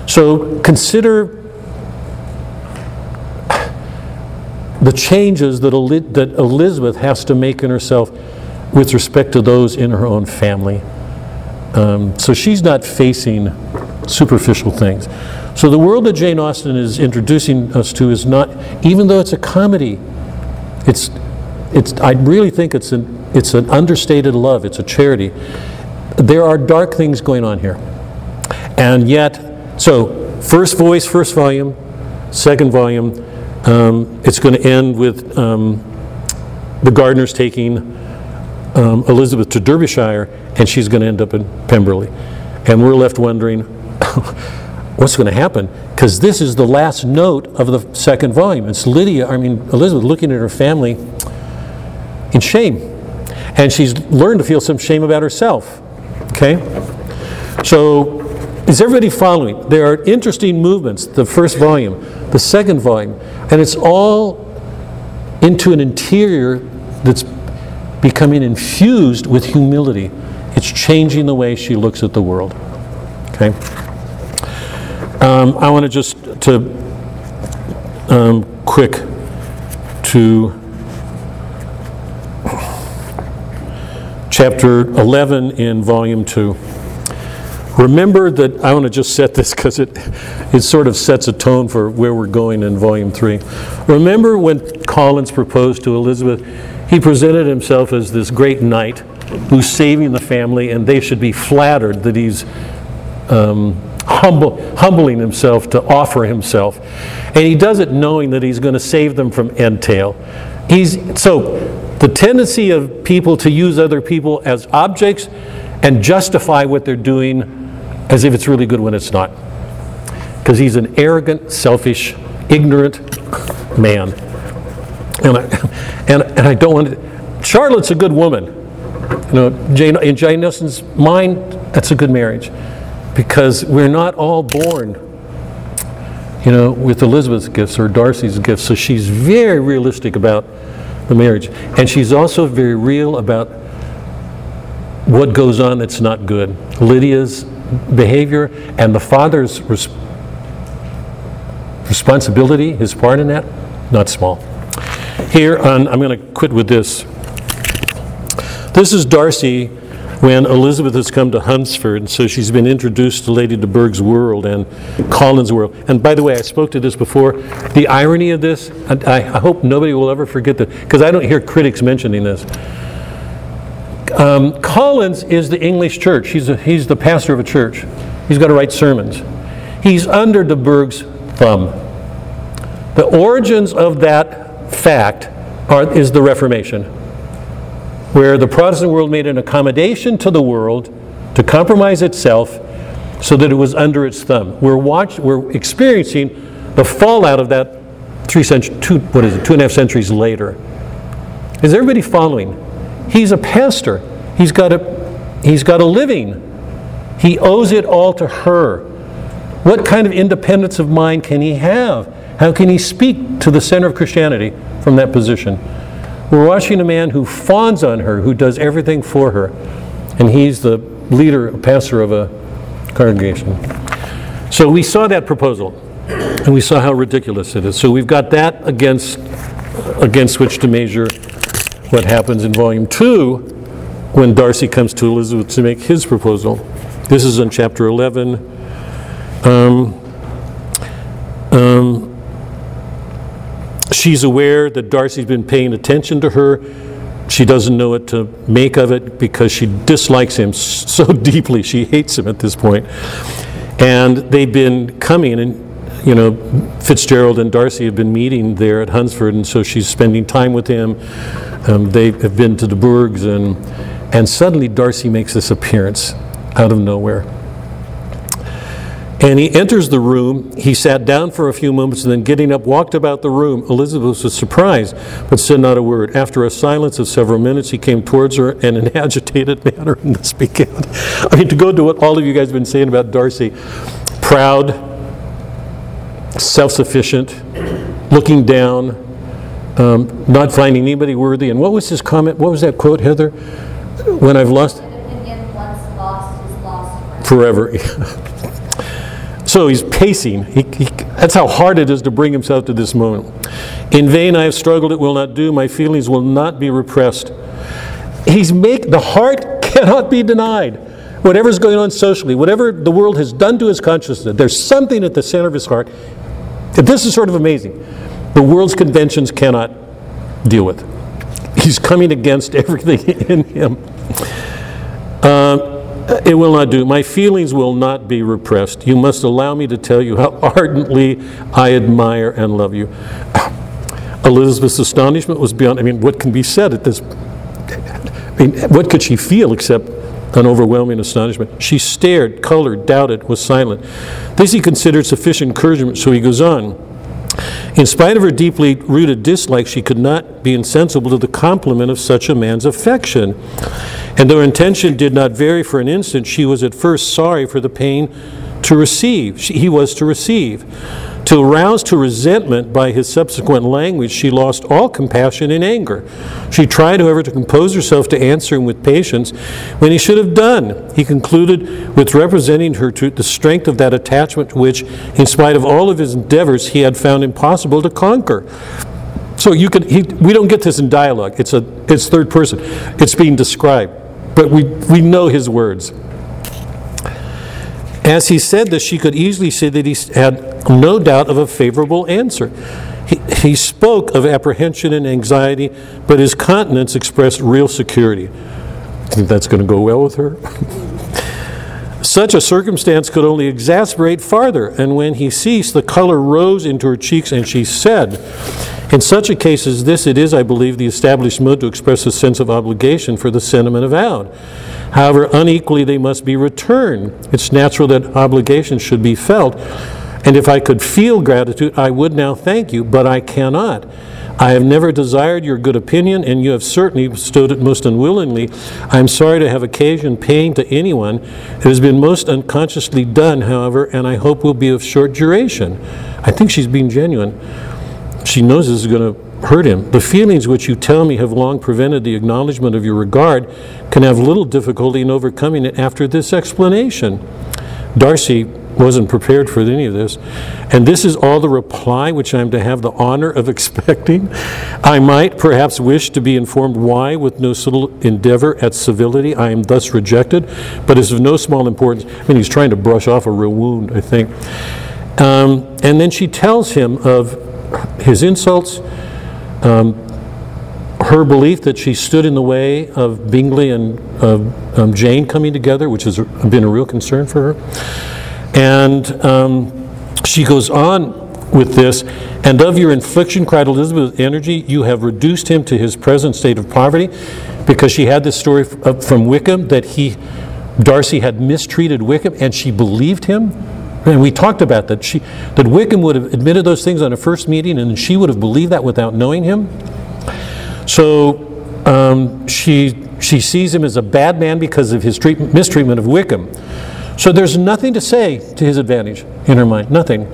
so consider the changes that, that elizabeth has to make in herself with respect to those in her own family um, so she's not facing superficial things. So the world that Jane Austen is introducing us to is not, even though it's a comedy, it's, it's, I really think it's an, it's an understated love, it's a charity. There are dark things going on here. And yet, so first voice, first volume, second volume, um, it's going to end with um, the Gardiners taking um, Elizabeth to Derbyshire, and she's going to end up in Pemberley. And we're left wondering what's going to happen, because this is the last note of the second volume. It's Lydia, I mean, Elizabeth looking at her family in shame. And she's learned to feel some shame about herself. Okay? So, is everybody following? There are interesting movements, the first volume, the second volume, and it's all into an interior that's becoming infused with humility. It's changing the way she looks at the world. Okay? Um, I want to just to um, quick to chapter 11 in volume 2. Remember that I want to just set this because it, it sort of sets a tone for where we're going in volume 3. Remember when Collins proposed to Elizabeth? He presented himself as this great knight who's saving the family, and they should be flattered that he's um, humble, humbling himself to offer himself. And he does it knowing that he's going to save them from entail. He's, so, the tendency of people to use other people as objects and justify what they're doing as if it's really good when it's not. Because he's an arrogant, selfish, ignorant man. And I, and, and I don't want to. Charlotte's a good woman. You know, Jane, in Jane Austen's mind, that's a good marriage. Because we're not all born, you know, with Elizabeth's gifts or Darcy's gifts. So she's very realistic about the marriage. And she's also very real about what goes on that's not good. Lydia's behavior and the father's res- responsibility, his part in that, not small. Here, on, I'm going to quit with this. This is Darcy when Elizabeth has come to Hunsford, and so she's been introduced to Lady de Bourgh's world and Collins' world. And by the way, I spoke to this before. The irony of this, I, I hope nobody will ever forget that, because I don't hear critics mentioning this. Um, Collins is the English church. He's, a, he's the pastor of a church. He's got to write sermons. He's under de Bourgh's thumb. The origins of that fact are, is the Reformation, where the Protestant world made an accommodation to the world to compromise itself so that it was under its thumb. We're, watch, we're experiencing the fallout of that three century, two, what is it, two and a half centuries later. Is everybody following? He's a pastor. He's got a, he's got a living. He owes it all to her. What kind of independence of mind can he have? How can he speak to the center of Christianity from that position? We're watching a man who fawns on her, who does everything for her, and he's the leader, pastor of a congregation. So we saw that proposal, and we saw how ridiculous it is. So we've got that against, against which to measure what happens in volume two when Darcy comes to Elizabeth to make his proposal. This is in chapter 11. Um, um, she's aware that Darcy's been paying attention to her. She doesn't know what to make of it because she dislikes him so deeply. She hates him at this point. And they've been coming, and you know, Fitzgerald and Darcy have been meeting there at Hunsford, and so she's spending time with him. Um, they have been to the Burgs, and and suddenly Darcy makes this appearance out of nowhere. And he enters the room. He sat down for a few moments and then, getting up, walked about the room. Elizabeth was surprised, but said not a word. After a silence of several minutes, he came towards her in an agitated manner, and this began. I mean, to go to what all of you guys have been saying about Darcy proud, self sufficient, looking down, um, not finding anybody worthy. And what was his comment? What was that quote, Heather? When I've lost An opinion once lost is lost forever. So he's pacing. He, he, that's how hard it is to bring himself to this moment. In vain I have struggled, it will not do. My feelings will not be repressed. He's make the heart cannot be denied. Whatever's going on socially, whatever the world has done to his consciousness, there's something at the center of his heart. This is sort of amazing. The world's conventions cannot deal with. He's coming against everything in him. Uh, Uh, it will not do. My feelings will not be repressed. You must allow me to tell you how ardently I admire and love you. Elizabeth's astonishment was beyond, I mean, what can be said at this? I mean, what could she feel except an overwhelming astonishment? She stared, colored, doubted, was silent. This he considered sufficient encouragement, so he goes on. In spite of her deeply rooted dislike, she could not be insensible to the compliment of such a man's affection. And though her intention did not vary for an instant, she was at first sorry for the pain to receive. She, he was to receive. To arouse to resentment by his subsequent language, she lost all compassion and anger. She tried, however, to compose herself to answer him with patience when he should have done. He concluded with representing her to the strength of that attachment which, in spite of all of his endeavors, he had found impossible to conquer. So you could, he, we don't get this in dialogue. It's a, it's third person. It's being described, but we we know his words. As he said this, she could easily see that he had no doubt of a favorable answer. He, he spoke of apprehension and anxiety, but his countenance expressed real security. I think that's going to go well with her? Such a circumstance could only exasperate farther, and when he ceased, the color rose into her cheeks, and she said, In such a case as this, it is, I believe, the established mode to express a sense of obligation for the sentiment avowed. However, unequally they must be returned. It's natural that obligations should be felt, and if I could feel gratitude, I would now thank you, but I cannot. I have never desired your good opinion, and you have certainly bestowed it most unwillingly. I am sorry to have occasioned pain to anyone. It has been most unconsciously done, however, and I hope will be of short duration. I think she's being genuine. She knows this is going to hurt him. The feelings which you tell me have long prevented the acknowledgement of your regard can have little difficulty in overcoming it after this explanation. Darcy wasn't prepared for any of this. And this is all the reply which I am to have the honor of expecting. I might perhaps wish to be informed why, with no little endeavor at civility, I am thus rejected, but is of no small importance. I mean, he's trying to brush off a real wound, I think. Um, and then she tells him of his insults, um, her belief that she stood in the way of Bingley and uh, um, Jane coming together, which has been a real concern for her. And um, she goes on with this, and of your infliction, cried Elizabeth with energy, you have reduced him to his present state of poverty, because she had this story f- from Wickham that he, Darcy had mistreated Wickham, and she believed him. And we talked about that. She, that Wickham would have admitted those things on a first meeting, and she would have believed that without knowing him. So um, she, she sees him as a bad man because of his treatment, mistreatment of Wickham. So there's nothing to say to his advantage in her mind, nothing.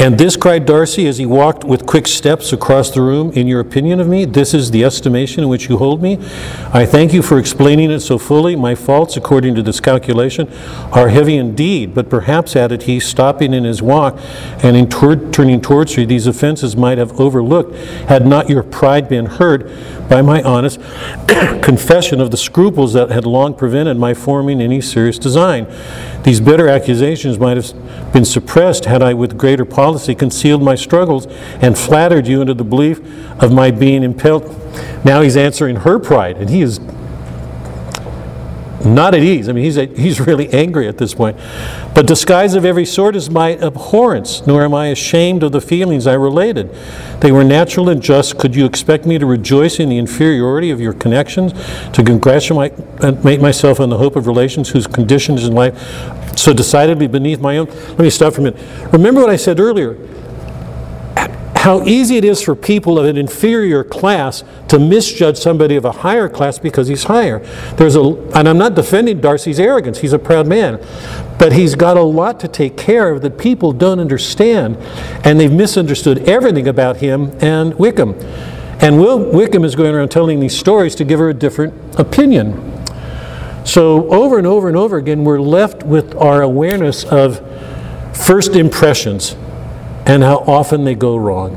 And this, cried Darcy as he walked with quick steps across the room, in your opinion of me, this is the estimation in which you hold me. I thank you for explaining it so fully. My faults, according to this calculation, are heavy indeed, but perhaps, added he, stopping in his walk and in turning towards her, these offenses might have overlooked, had not your pride been hurt by my honest confession of the scruples that had long prevented my forming any serious design. These bitter accusations might have been suppressed had I with greater policy concealed my struggles and flattered you into the belief of my being impelled. Now he's answering her pride, and he is not at ease. I mean, he's, he's really angry at this point. But disguise of every sort is my abhorrence, nor am I ashamed of the feelings I related. They were natural and just. Could you expect me to rejoice in the inferiority of your connections, to congratulate myself on the hope of relations whose conditions in life so decidedly beneath my own? Let me stop for a minute. Remember what I said earlier how easy it is for people of an inferior class to misjudge somebody of a higher class because he's higher. There's a, and I'm not defending Darcy's arrogance, he's a proud man, but he's got a lot to take care of that people don't understand, and they've misunderstood everything about him and Wickham. And Will Wickham is going around telling these stories to give her a different opinion. So, over and over and over again, we're left with our awareness of first impressions and how often they go wrong.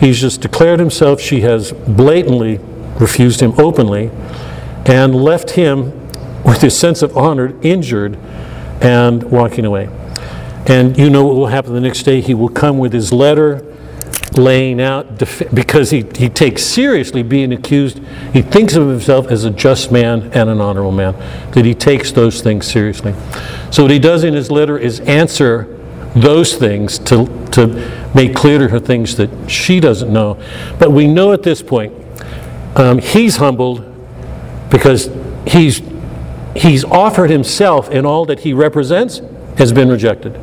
He's just declared himself, she has blatantly refused him openly, and left him with his sense of honor injured and walking away. And you know what will happen the next day? He will come with his letter laying out, because he, he takes seriously being accused. He thinks of himself as a just man and an honorable man, that he takes those things seriously. So, what he does in his letter is answer those things to, to make clear to her things that she doesn't know. But we know at this point um, he's humbled because he's, he's offered himself and all that he represents has been rejected.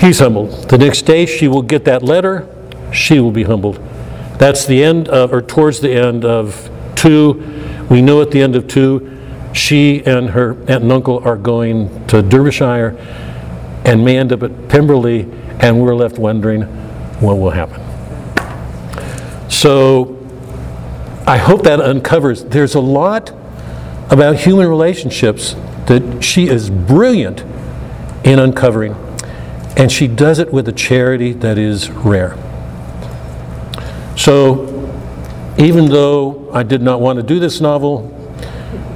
He's humbled. The next day she will get that letter, she will be humbled. That's the end of, or towards the end of two. We know at the end of two, she and her aunt and uncle are going to Derbyshire and may end up at Pemberley, and we're left wondering what will happen. So I hope that uncovers, there's a lot about human relationships that she is brilliant in uncovering, and she does it with a charity that is rare. So even though I did not want to do this novel,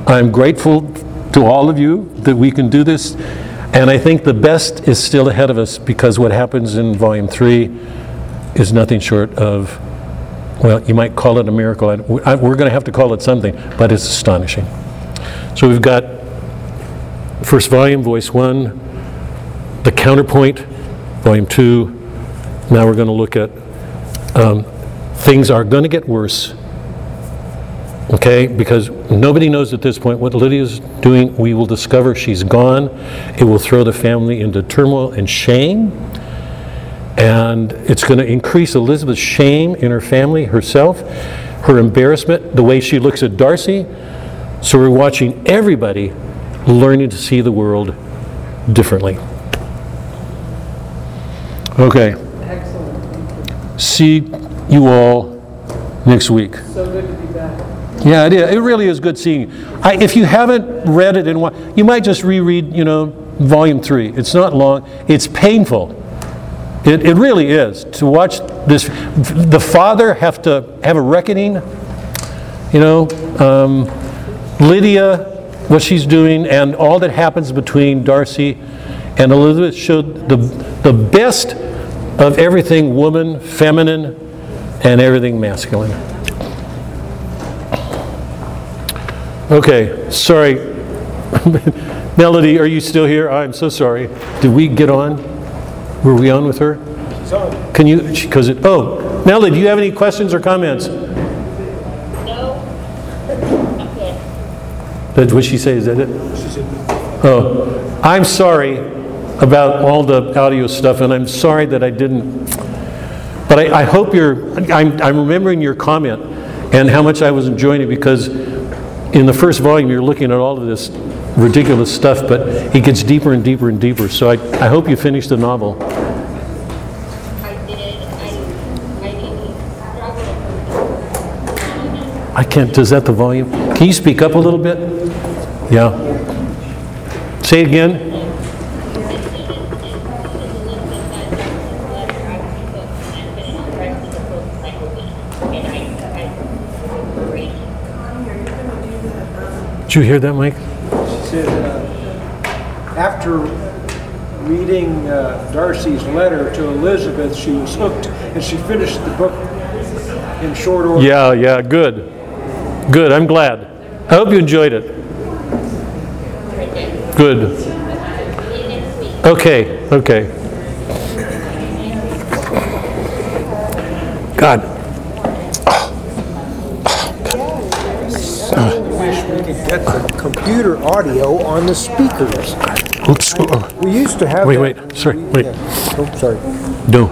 I'm grateful to all of you that we can do this and I think the best is still ahead of us because what happens in volume three is nothing short of, well, you might call it a miracle. We're going to have to call it something, but it's astonishing. So we've got first volume, voice one, the counterpoint, volume two. Now we're going to look at um, things are going to get worse Okay, because nobody knows at this point what Lydia's doing. We will discover she's gone. It will throw the family into turmoil and shame. And it's going to increase Elizabeth's shame in her family, herself, her embarrassment, the way she looks at Darcy. So we're watching everybody learning to see the world differently. Okay. Excellent. See you all next week. So good to be back. Yeah, it is. It really is good seeing you. I, if you haven't read it in you might just reread, you know, volume three. It's not long, it's painful. It, it really is, to watch this, the father have to have a reckoning, you know, um, Lydia, what she's doing, and all that happens between Darcy and Elizabeth showed the, the best of everything woman, feminine, and everything masculine. Okay, sorry. Melody, are you still here? I'm so sorry. Did we get on? Were we on with her? Can you, because it, oh, Melody, do you have any questions or comments? No. Okay. That's what she say, is that it? Oh, I'm sorry about all the audio stuff, and I'm sorry that I didn't, but I, I hope you're, I'm, I'm remembering your comment and how much I was enjoying it, because in the first volume, you're looking at all of this ridiculous stuff, but it gets deeper and deeper and deeper, so I, I hope you finished the novel. I did, I, I didn't struggle. I can't, is that the volume? Can you speak up a little bit? Yeah. Say it again? Did you hear that, Mike? she said, uh, after reading uh, Darcy's letter to Elizabeth, she was hooked, and she finished the book in short order. Yeah, yeah, good. Good, I'm glad. I hope you enjoyed it. Good. Okay, okay. God, Wish we could get the computer audio on the speakers. oops, We used to have Wait, that- wait, sorry, wait. Yeah. Oh, sorry. no.